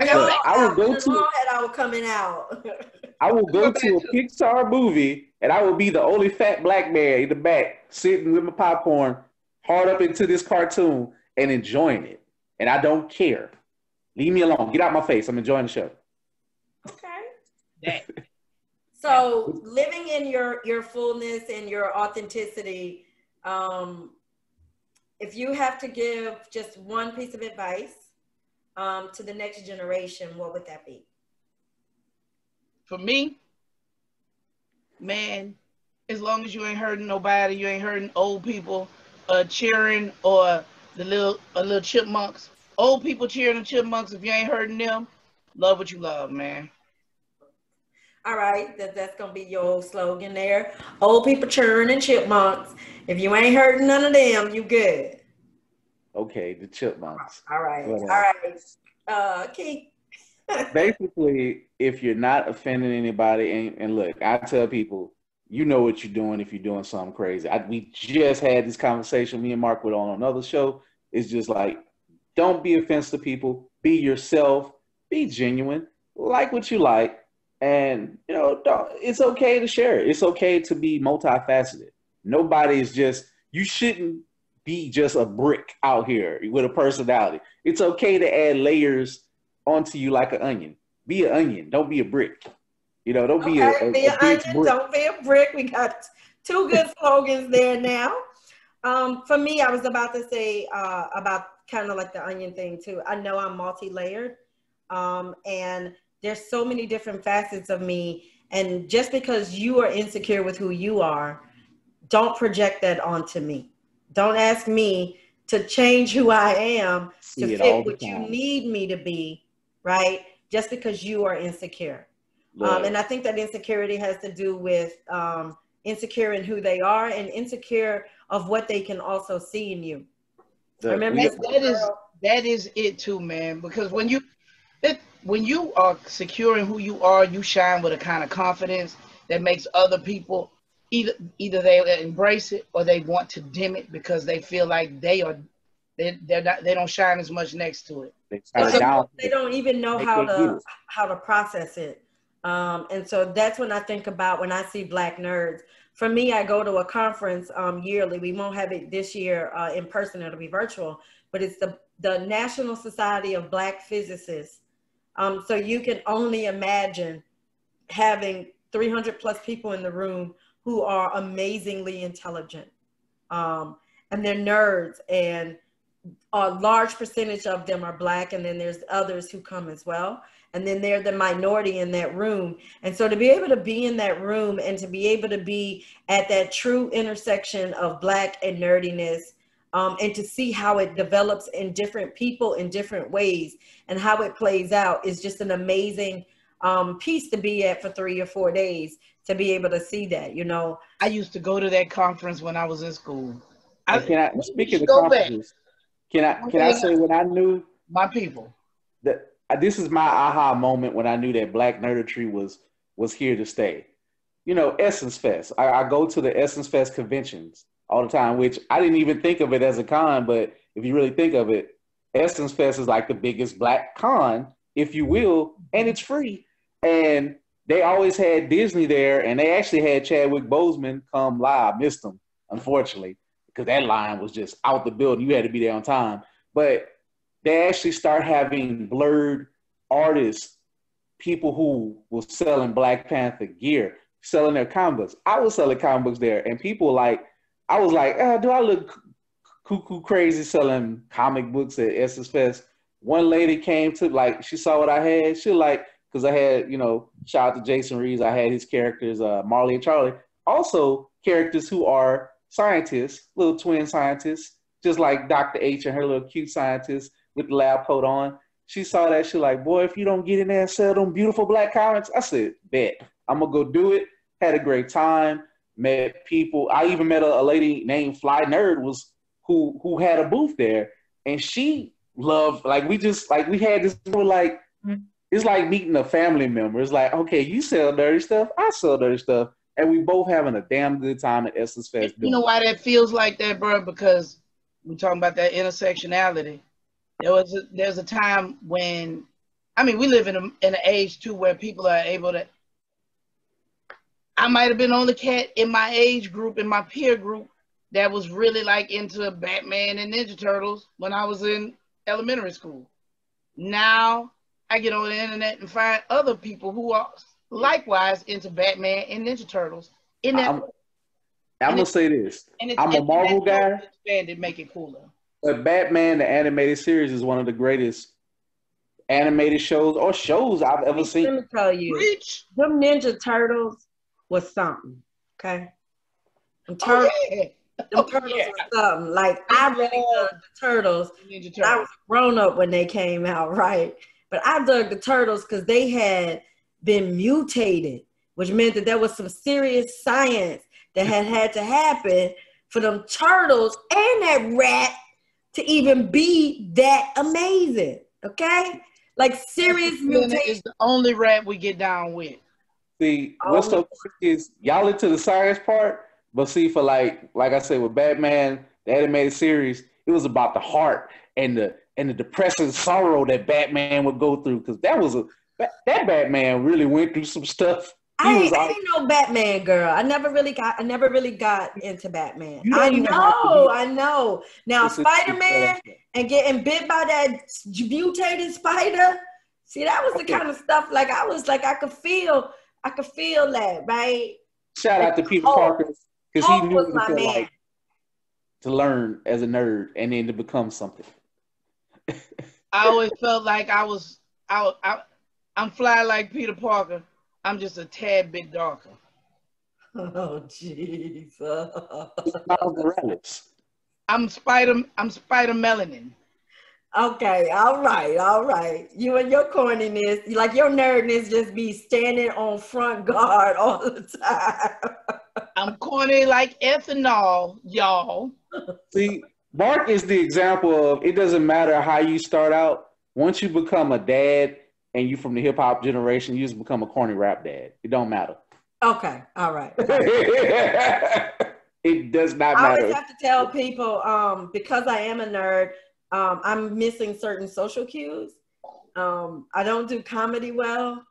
I, got I will go to. I will coming out. I will go to a Pixar movie and I will be the only fat black man in the back sitting with my popcorn hard up into this cartoon and enjoying it. And I don't care. Leave me alone. Get out my face. I'm enjoying the show. Okay. so living in your your fullness and your authenticity, um, if you have to give just one piece of advice um, to the next generation, what would that be? For me, man, as long as you ain't hurting nobody, you ain't hurting old people, uh, cheering or the little a little chipmunks. Old people cheering the chipmunks. If you ain't hurting them, love what you love, man. All right, that, that's gonna be your old slogan there. Old people cheering and chipmunks. If you ain't hurting none of them, you good. Okay, the chipmunks. All right, all right. Uh, Keith. Basically, if you're not offending anybody, and, and look, I tell people, you know what you're doing if you're doing something crazy. I, we just had this conversation. Me and Mark were on another show. It's just like, don't be offensive to people. Be yourself. Be genuine. Like what you like, and you know, it's okay to share it. It's okay to be multifaceted. Nobody is just. You shouldn't be just a brick out here with a personality. It's okay to add layers onto you like an onion. Be an onion. Don't be a brick. You know, don't okay, be a, a, be a onion, brick. Don't be a brick. We got two good slogans there now. Um, for me, I was about to say uh, about kind of like the onion thing too. I know I'm multi-layered, um, and there's so many different facets of me. And just because you are insecure with who you are, don't project that onto me. Don't ask me to change who I am See to fit all the what you need me to be, right? Just because you are insecure. Um, and I think that insecurity has to do with um, insecure in who they are and insecure of what they can also see in you. look, remember we- that is that is it too, man. Because when you it, when you are secure in who you are, you shine with a kind of confidence that makes other people either either they embrace it or they want to dim it because they feel like they are they they're not they don't shine as much next to it. they They shut it down. don't, they don't even know They how to it. how to process it. Um, and so that's when I think about when I see black nerds. For me, I go to a conference um, yearly. We won't have it this year uh, in person; it'll be virtual. But it's the the National Society of Black Physicists. Um, so you can only imagine having 300 plus people in the room who are amazingly intelligent, um, and they're nerds and a large percentage of them are black and then there's others who come as well and then they're the minority in that room. And so to be able to be in that room and to be able to be at that true intersection of black and nerdiness um, and to see how it develops in different people in different ways and how it plays out is just an amazing um, piece to be at for three or four days to be able to see that you know I used to go to that conference when I was in school. I, And can I speak should of the go back. Can I can I say when I knew My people. that uh, this is my aha moment when I knew that Black Nerdistry was was here to stay. You know, Essence Fest. I, I go to the Essence Fest conventions all the time, which I didn't even think of it as a con, but if you really think of it, Essence Fest is like the biggest black con, if you will, and it's free. And they always had Disney there, and they actually had Chadwick Boseman come live. Missed him, unfortunately, because that line was just out the building. You had to be there on time. But they actually start having blerd artists, people who were selling Black Panther gear, selling their comic books. I was selling comic books there, and people like, I was like, oh, do I look cuckoo crazy selling comic books at Essence Fest? One lady came to like, she saw what I had. She like, because I had, you know, shout out to Jason Reeves. I had his characters, uh, Marley and Charlie. Also, characters who are scientists, little twin scientists, just like Dr. H and her little cute scientist with the lab coat on. She saw that. She like, boy, if you don't get in there and sell them beautiful black comics, I said, bet. I'm gonna go do it. Had a great time. Met people. I even met a, a lady named Fly Nerd was who who had a booth there, and she loved like we just like we had this little like it's like meeting a family member. It's like, okay, you sell dirty stuff, I sell dirty stuff, and we both having a damn good time at Essence Fest. You know why that feels like that, bro? Because we're talking about that intersectionality. There was a, there's a time when, I mean, we live in a, in an age too where people are able to. I might have been the only cat in my age group, in my peer group, that was really like into Batman and Ninja Turtles when I was in elementary school. Now I get on the internet and find other people who are likewise into Batman and Ninja Turtles. In that, I'm, I'm gonna say this. and it, I'm a Marvel that guy. Expanded, make it cooler. But Batman, the animated series, is one of the greatest animated shows or shows I've ever seen. let me tell you Reach. them ninja turtles was something okay them Oh, turtles yeah. Them oh, turtles yeah. was something. Like I really loved the turtles. I was grown up when they came out, right? But I dug the turtles because they had been mutated, which meant that there was some serious science that had had to happen for them turtles and that rat to even be that amazing. Okay? Like serious mutation. Is the only rat we get down with. See, what's so is y'all into the science part, but see, for like, like I said, with Batman, the animated series, it was about the heart and the and the depressing sorrow that Batman would go through because that was a that Batman really went through some stuff. I ain't, I ain't no Batman girl. I never really got. I never really got into Batman. I know. I know. Now Spider Man and getting bit by that mutated spider. See, that was the kind of stuff. Like I was like, I could feel. I could feel that. Right. Shout out to Peter Parker because he knew man. Like to learn as a nerd and then to become something. I always felt like I was. I, I I'm fly like Peter Parker. I'm just a tad bit darker. Oh Jesus! I'm spider. I'm spider melanin. Okay, all right, all right. You and your corniness, like your nerdness, just be standing on front guard all the time. I'm corny like ethanol, y'all. See, Mark is the example of it doesn't matter how you start out. Once you become a dad, and you from the hip hop generation, you just become a corny rap dad. It don't matter. Okay, all right. it does not matter. I always have to tell people um, because I am a nerd, um, I'm missing certain social cues. Um, I don't do comedy well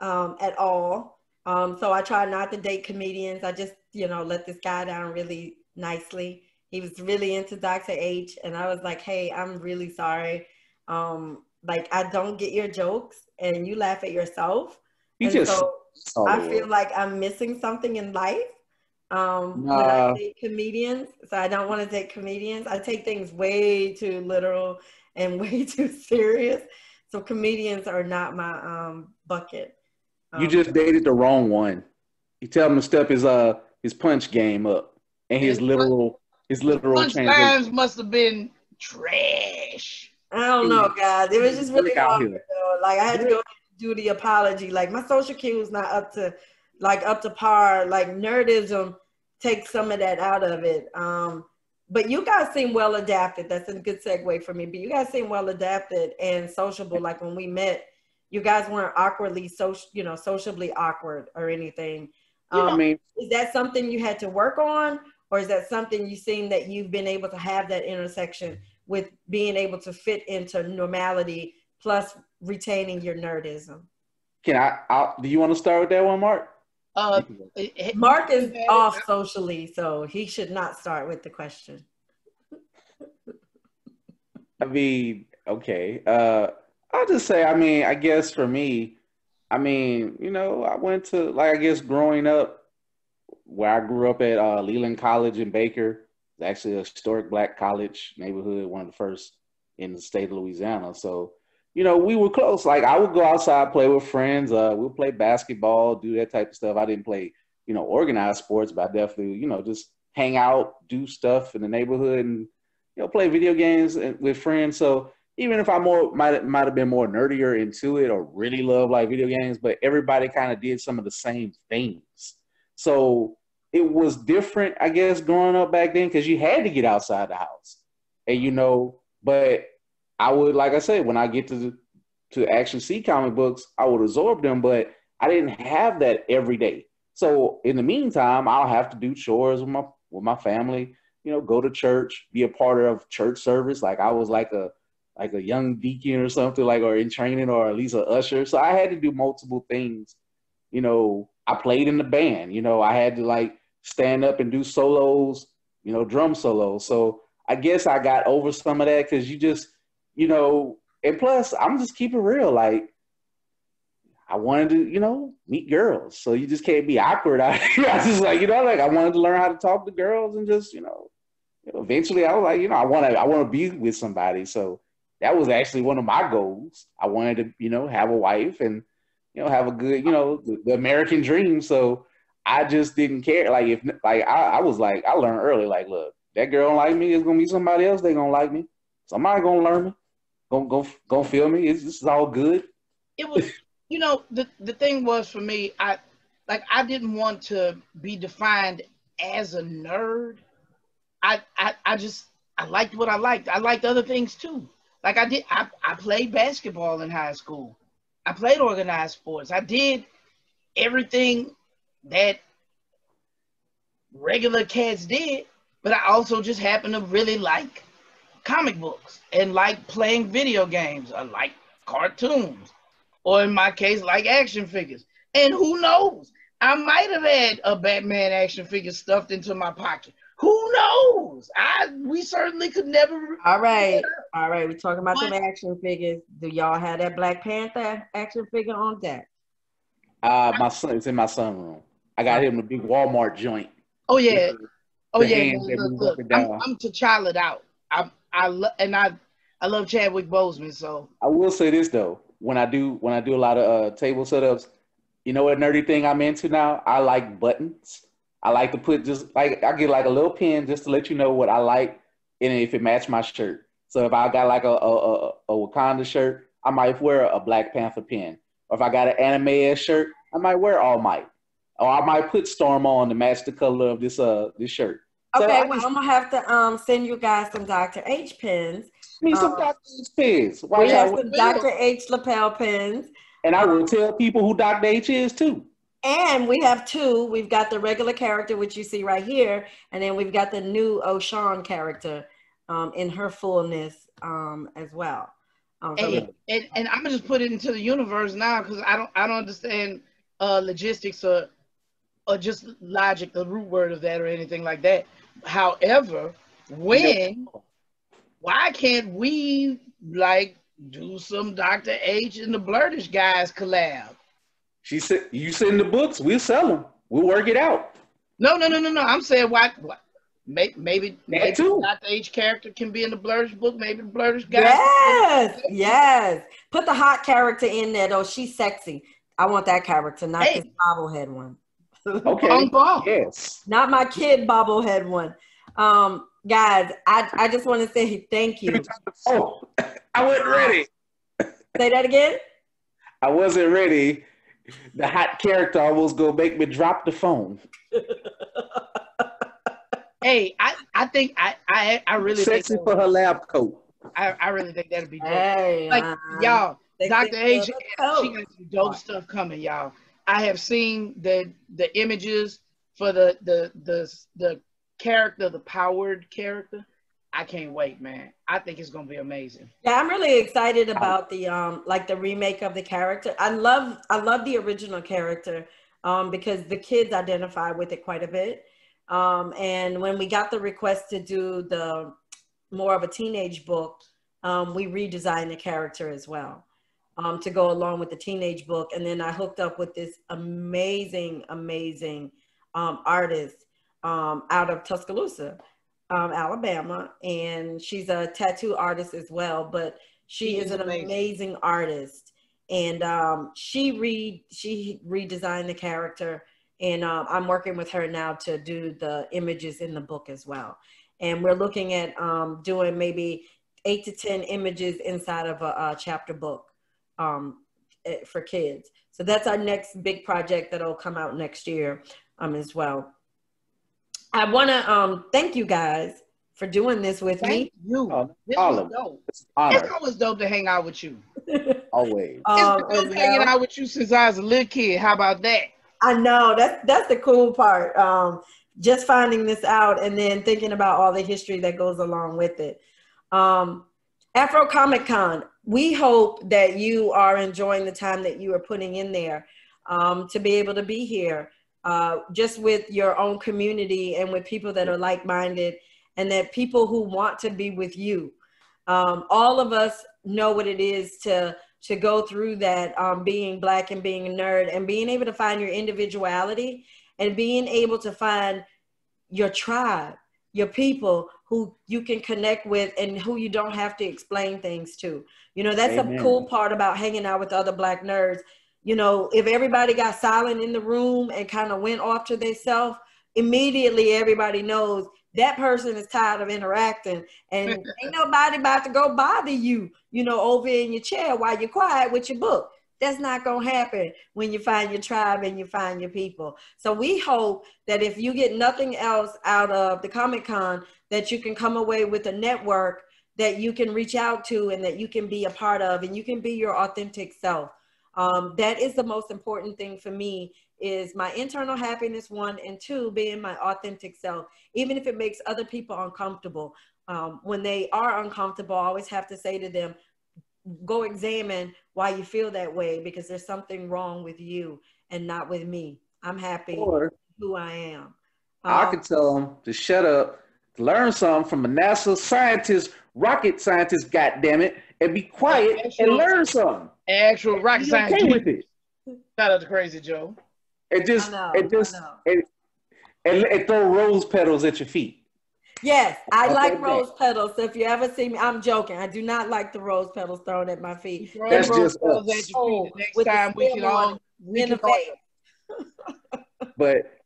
um, at all. Um, so I try not to date comedians. I just, you know, let this guy down really nicely. He was really into Dr. H, and I was like, hey, I'm really sorry. Um, like I don't get your jokes and you laugh at yourself. You and just so oh. I feel like I'm missing something in life. Um nah. when I date comedians. So I don't want to date comedians. I take things way too literal and way too serious. So comedians are not my um bucket. Um, you just dated the wrong one. You tell him to step his uh his punch game up and his, his literal his literal punch times must have been trash. I don't know, guys. It was just really hard. Like I had to go do the apology. Like my social cue is not up to like up to par. Like nerdism takes some of that out of it. Um, but you guys seem well adapted. That's a good segue for me. But you guys seem well adapted and sociable. Like when we met, you guys weren't awkwardly social, you know, sociably awkward or anything. Um, I mean, is that something you had to work on, or is that something you've seen that you've been able to have that intersection with being able to fit into normality plus retaining your nerdism. Can I? I'll, do you want to start with that one, Mark? Uh, Mark is off socially, so he should not start with the question. I mean, okay. Uh, I'll just say, I mean, I guess for me, I mean, you know, I went to like I guess growing up, where I grew up at uh, Leland College in Baker, it's actually a historic black college neighborhood, one of the first in the state of Louisiana. So, you know, we were close. Like I would go outside, play with friends. Uh, we'll play basketball, do that type of stuff. I didn't play, you know, organized sports, but I definitely, you know, just hang out, do stuff in the neighborhood, and you know, play video games with friends. So even if I more might might have been more nerdier into it or really love like video games, but everybody kind of did some of the same things. So it was different, I guess, growing up back then because you had to get outside the house, and you know. But I would, like I said, when I get to to actually see comic books, I would absorb them, but I didn't have that every day. So in the meantime, I'll have to do chores with my with my family. You know, go to church, be a part of church service. Like I was like a like a young deacon or something, like or in training or at least a usher. So I had to do multiple things. You know, I played in the band. You know, I had to like stand up and do solos, you know, drum solos. So I guess I got over some of that because you just, you know, and plus I'm just keeping real. Like I wanted to, you know, meet girls. So you just can't be awkward. I just like, you know, like I wanted to learn how to talk to girls and just, you know eventually I was like, you know, I want to, I want to be with somebody. So that was actually one of my goals. I wanted to, you know, have a wife and, you know, have a good, you know, the, American dream. So I just didn't care. Like if like I, I was like I learned early. Like look, that girl don't like me. It's gonna be somebody else. They gonna like me. Somebody gonna learn me. Gonna go gonna feel me. It's, this is all good. It was, you know, the the thing was for me. I like I didn't want to be defined as a nerd. I I, I just I liked what I liked. I liked other things too. Like I did, I, I played basketball in high school. I played organized sports. I did everything that regular cats did, but I also just happened to really like comic books and like playing video games. I like cartoons, or in my case, like action figures. And who knows? I might have had a Batman action figure stuffed into my pocket. Who knows? I we certainly could never. All right, all right. We're talking about some action figures. Do y'all have that Black Panther action figure on deck? Uh, my son, it's in my sunroom. I got him a big Walmart joint. Oh yeah, oh yeah. Look, look, I'm, I'm T'Challa out. I I love and I I love Chadwick Boseman. So I will say this though, when I do when I do a lot of uh, table setups, you know what nerdy thing I'm into now? I like buttons. I like to put just like I get like a little pin just to let you know what I like and if it match my shirt. So if I got like a a, a Wakanda shirt, I might wear a Black Panther pin. Or if I got an anime shirt, I might wear All Might. Or I might put Storm on to match the color of this uh this shirt. So okay, well, I'm gonna have to um send you guys some Dr. H pins. Me some um, Dr. H pins. Why we have some Dr. H lapel pins. And I will tell people who Dr. H is too. And we have two. We've got the regular character, which you see right here, and then we've got the new O'Shawn character um, in her fullness um, as well. Um, and, and, and, I'm gonna just put it into the universe now because I don't I don't understand uh, logistics or or just logic, the root word of that or anything like that. However, when why can't we like do some Dr. H and the Blerdish guys collab? She said, "You send the books, we'll sell them. We'll work it out." No, no, no, no, no. I'm saying why? why maybe maybe, maybe the age. character can be in the Blerdish book. Maybe the Blerdish guy. Yes, yes. Put the hot character in there though. She's sexy. I want that character, not hey. this bobblehead one. Okay. yes. Not my kid bobblehead one. Um, guys, I I just want to say thank you. oh, I wasn't ready. Say that again. I wasn't ready the hot character almost gonna make me drop the phone. hey, I, I think I I, I really sexy for her lab coat. I, I really think that'd be dope. Hey, like uh, y'all, Dr. H, she got some dope stuff coming, y'all. I have seen the the images for the the the the character, the powered character. I can't wait, man. I think it's gonna be amazing. Yeah, I'm really excited about the um like the remake of the character. I love I love the original character um because the kids identify with it quite a bit. Um and when we got the request to do the more of a teenage book, um, we redesigned the character as well um, to go along with the teenage book. And then I hooked up with this amazing, amazing um, artist um, out of Tuscaloosa um, Alabama, and she's a tattoo artist as well. But she, she is, is, an amazing, amazing artist, and um, she re she redesigned the character, and um, I'm working with her now to do the images in the book as well. And we're looking at um, doing maybe eight to ten images inside of a, a chapter book um, eh, for kids. So that's our next big project that'll come out next year um, as well. I want to um, thank you guys for doing this with thank me. You, oh, this was dope. It's, it's always dope to hang out with you. always. Um, it's been hanging out with you since I was a little kid. How about that? I know that's that's the cool part. Um, just finding this out and then thinking about all the history that goes along with it. Um, Afro Comic Con. We hope that you are enjoying the time that you are putting in there um, to be able to be here uh, just with your own community and with people that are like-minded and that people who want to be with you. Um, all of us know what it is to to go through that um, being black and being a nerd and being able to find your individuality and being able to find your tribe your people who you can connect with and who you don't have to explain things to. You know that's Amen. a cool part about hanging out with other black nerds you know, if everybody got silent in the room and kind of went off to themselves, immediately everybody knows that person is tired of interacting and ain't nobody about to go bother you, you know, over in your chair while you're quiet with your book. That's not going to happen when you find your tribe and you find your people. So we hope that if you get nothing else out of the Comic Con, that you can come away with a network that you can reach out to and that you can be a part of and you can be your authentic self. Um, that is the most important thing for me is my internal happiness one and two being my authentic self even if it makes other people uncomfortable. Um, when they are uncomfortable i always have to say to them go examine why you feel that way because there's something wrong with you and not with me. I'm happy or who i am. Um, i could tell them to shut up learn something from a nasa scientist rocket scientist god damn it and be quiet actual, and learn something actual rocket scientist okay with it shout out to crazy joe it just, know, it just, it, it, it throw rose petals at your feet. Yes, I like rose petals. So if you ever see me, I'm joking. I do not like the rose petals thrown at my feet. That's just us. Next time we can all we can all. but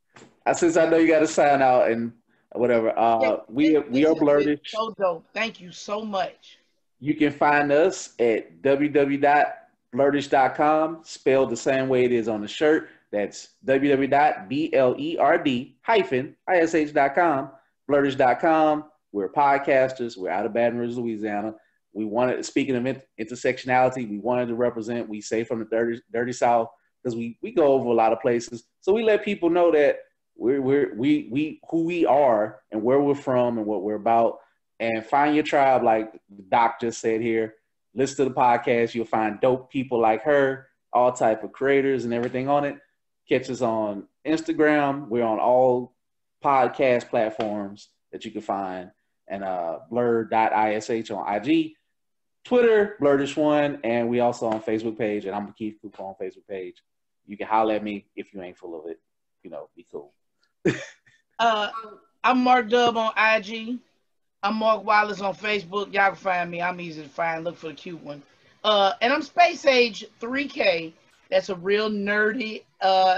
uh, since I know you got to sign out and whatever, uh, yeah, we we are blurted. So dope. Thank you so much. You can find us at www.blerdish.com, spelled the same way it is on the shirt. That's www.blerd-ish.com, blerdish.com. We're podcasters. We're out of Baton Rouge, Louisiana. We wanted, speaking of intersectionality, we wanted to represent, we say from the dirty, dirty South, because we, we go over a lot of places. So we let people know that we're, we're, we, we, who we are and where we're from and what we're about. And find your tribe, like the Doc just said here. Listen to the podcast. You'll find dope people like her, all type of creators and everything on it. Catch us on Instagram. We're on all podcast platforms that you can find, and uh, blerd.ish on IG, Twitter, blerdish1, and we also on Facebook page, and I'm Keith Cooper on Facebook page. You can holler at me if you ain't full of it. You know, be cool. uh, I'm Mark Dub on IG. I'm Mark Wallace on Facebook. Y'all can find me. I'm easy to find. Look for the cute one. Uh, and I'm Space Age 3K that's a real nerdy uh,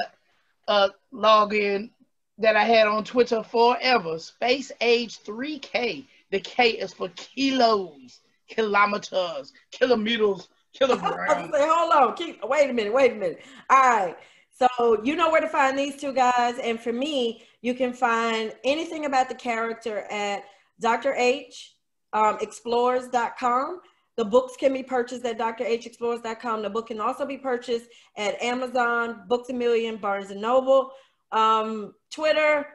uh, login that I had on Twitter forever. Space Age 3K. The K is for kilos, kilometers, kilometers, kilograms. Say, hold on. Keep, wait a minute. Wait a minute. All right. So you know where to find these two guys. And for me, you can find anything about the character at Dr. H um, explorers.com. The books can be purchased at drhexplorers.com. The book can also be purchased at Amazon, Books a Million, Barnes and Noble, um, Twitter,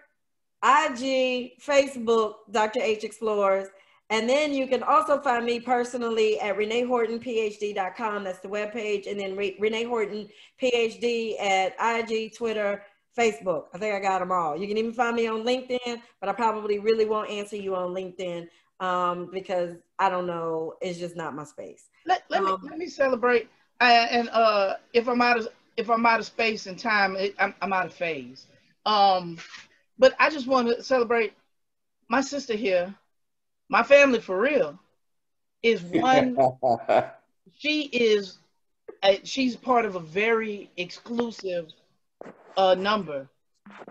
IG, Facebook, Dr. H Explorers. And then you can also find me personally at reneehortonphd.com. That's the webpage. And then Re- Renee Horton PhD at IG, Twitter, Facebook. I think I got them all. You can even find me on LinkedIn, but I probably really won't answer you on LinkedIn um, because I don't know, it's just not my space. Let, let um, me let me celebrate. I, and uh, if I'm out of if I'm out of space and time, it, I'm, I'm out of phase. Um, but I just want to celebrate my sister here, my family for real, is one. she is, a, she's part of a very exclusive uh, number.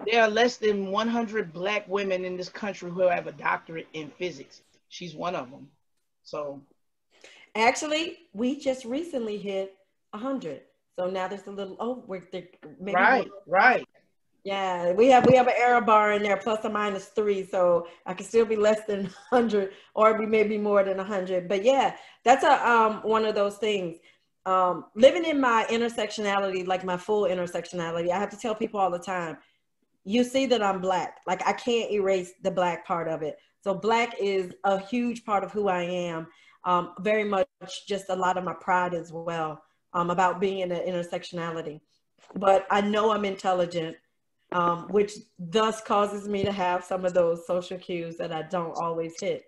There are less than 100 black women in this country who have a doctorate in physics she's one of them. So actually, we just recently hit hundred. So now there's a little oh we're maybe right, right. Yeah, we have we have an error bar in there, plus or minus three, so I can still be less than hundred, or be maybe more than hundred. But yeah, that's a um one of those things. Um, living in my intersectionality, like my full intersectionality, I have to tell people all the time. You see that I'm black. Like I can't erase the black part of it. So black is a huge part of who I am. Um, very much just a lot of my pride as well um, about being in an intersectionality. But I know I'm intelligent, um, which thus causes me to have some of those social cues that I don't always hit.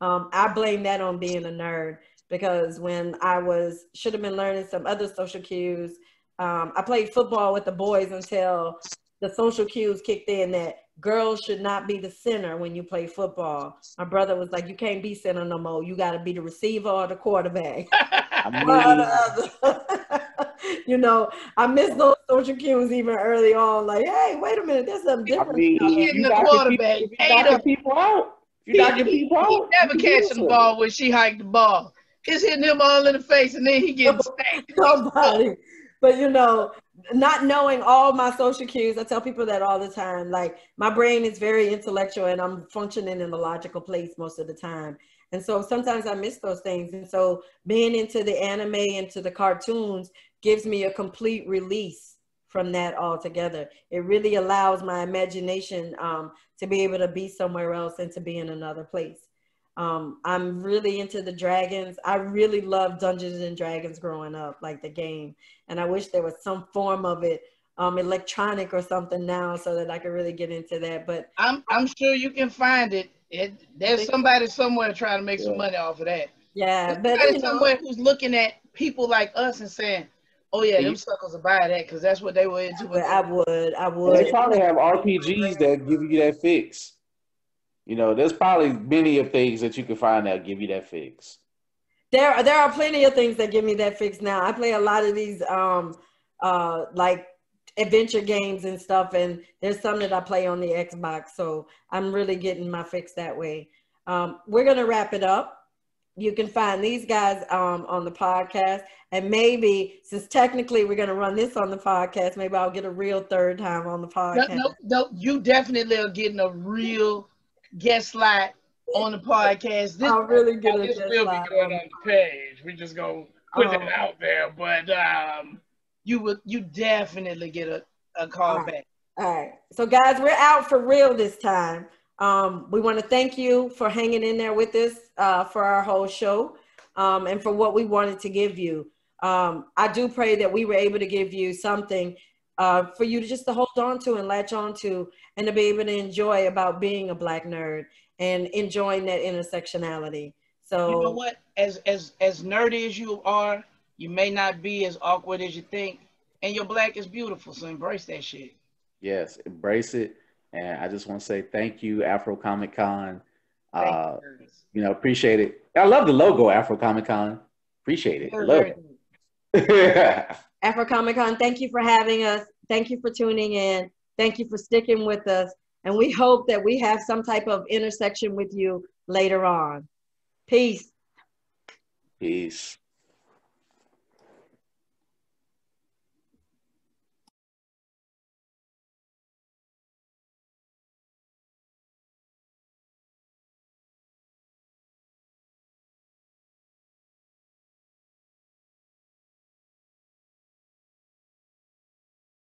Um, I blame that on being a nerd because when I was should have been learning some other social cues, um, I played football with the boys until the social cues kicked in that girls should not be the center when you play football. My brother was like, you can't be center no more. You got to be the receiver or the quarterback. you know, I miss those social cues even early on. Like, hey, wait a minute, there's something different. I mean, you, you the quarterback. People, you knocking people out. You knocking people out. He never catching the ball when she hiked the ball. It's hitting him all in the face, and then he gets spanked. Nobody. But you know, not knowing all my social cues, I tell people that all the time. Like my brain is very intellectual, and I'm functioning in the logical place most of the time. And so sometimes I miss those things. And so being into the anime, into the cartoons, gives me a complete release from that altogether. It really allows my imagination um, to be able to be somewhere else and to be in another place. Um, I'm really into the dragons. I really love Dungeons and Dragons growing up, like the game. And I wish there was some form of it, um, electronic or something now, so that I could really get into that. But I'm I'm sure you can find it. It there's somebody somewhere trying to make some money off of that. Yeah, there's but you know, somewhere who's looking at people like us and saying, Oh yeah, them suckers will buy that because that's what they were into. But I would, I would. They probably have RPGs that give you that fix. You know, there's probably many of things that you can find that give you that fix. There, there are plenty of things that give me that fix now. I play a lot of these, um, uh, like adventure games and stuff, and there's some that I play on the Xbox, so I'm really getting my fix that way. Um, we're gonna wrap it up you can find these guys um, on the podcast. And maybe since technically we're going to run this on the podcast, maybe I'll get a real third time on the podcast. No, no, no you definitely are getting a real guest slot on the podcast. This, I'll really get a guest will slot. be going on the page. We just gonna put it oh. out there, but um, you would you definitely get a, a call All right. back. All right. So guys, we're out for real this time. Um, we want to thank you for hanging in there with us uh, for our whole show um, and for what we wanted to give you. Um, I do pray that we were able to give you something uh, for you to just to hold on to and latch on to and to be able to enjoy about being a black nerd and enjoying that intersectionality. So you know what? As as as nerdy as you are, you may not be as awkward as you think, and your black is beautiful. So embrace that shit. Yes, embrace it and I just want to say thank you, Afro Comic Con. Uh, you. you know, appreciate it. I love the logo, Afro Comic Con. Appreciate it. Love it. Afro Comic Con, thank you for having us. Thank you for tuning in. Thank you for sticking with us. And we hope that we have some type of intersection with you later on. Peace. Peace.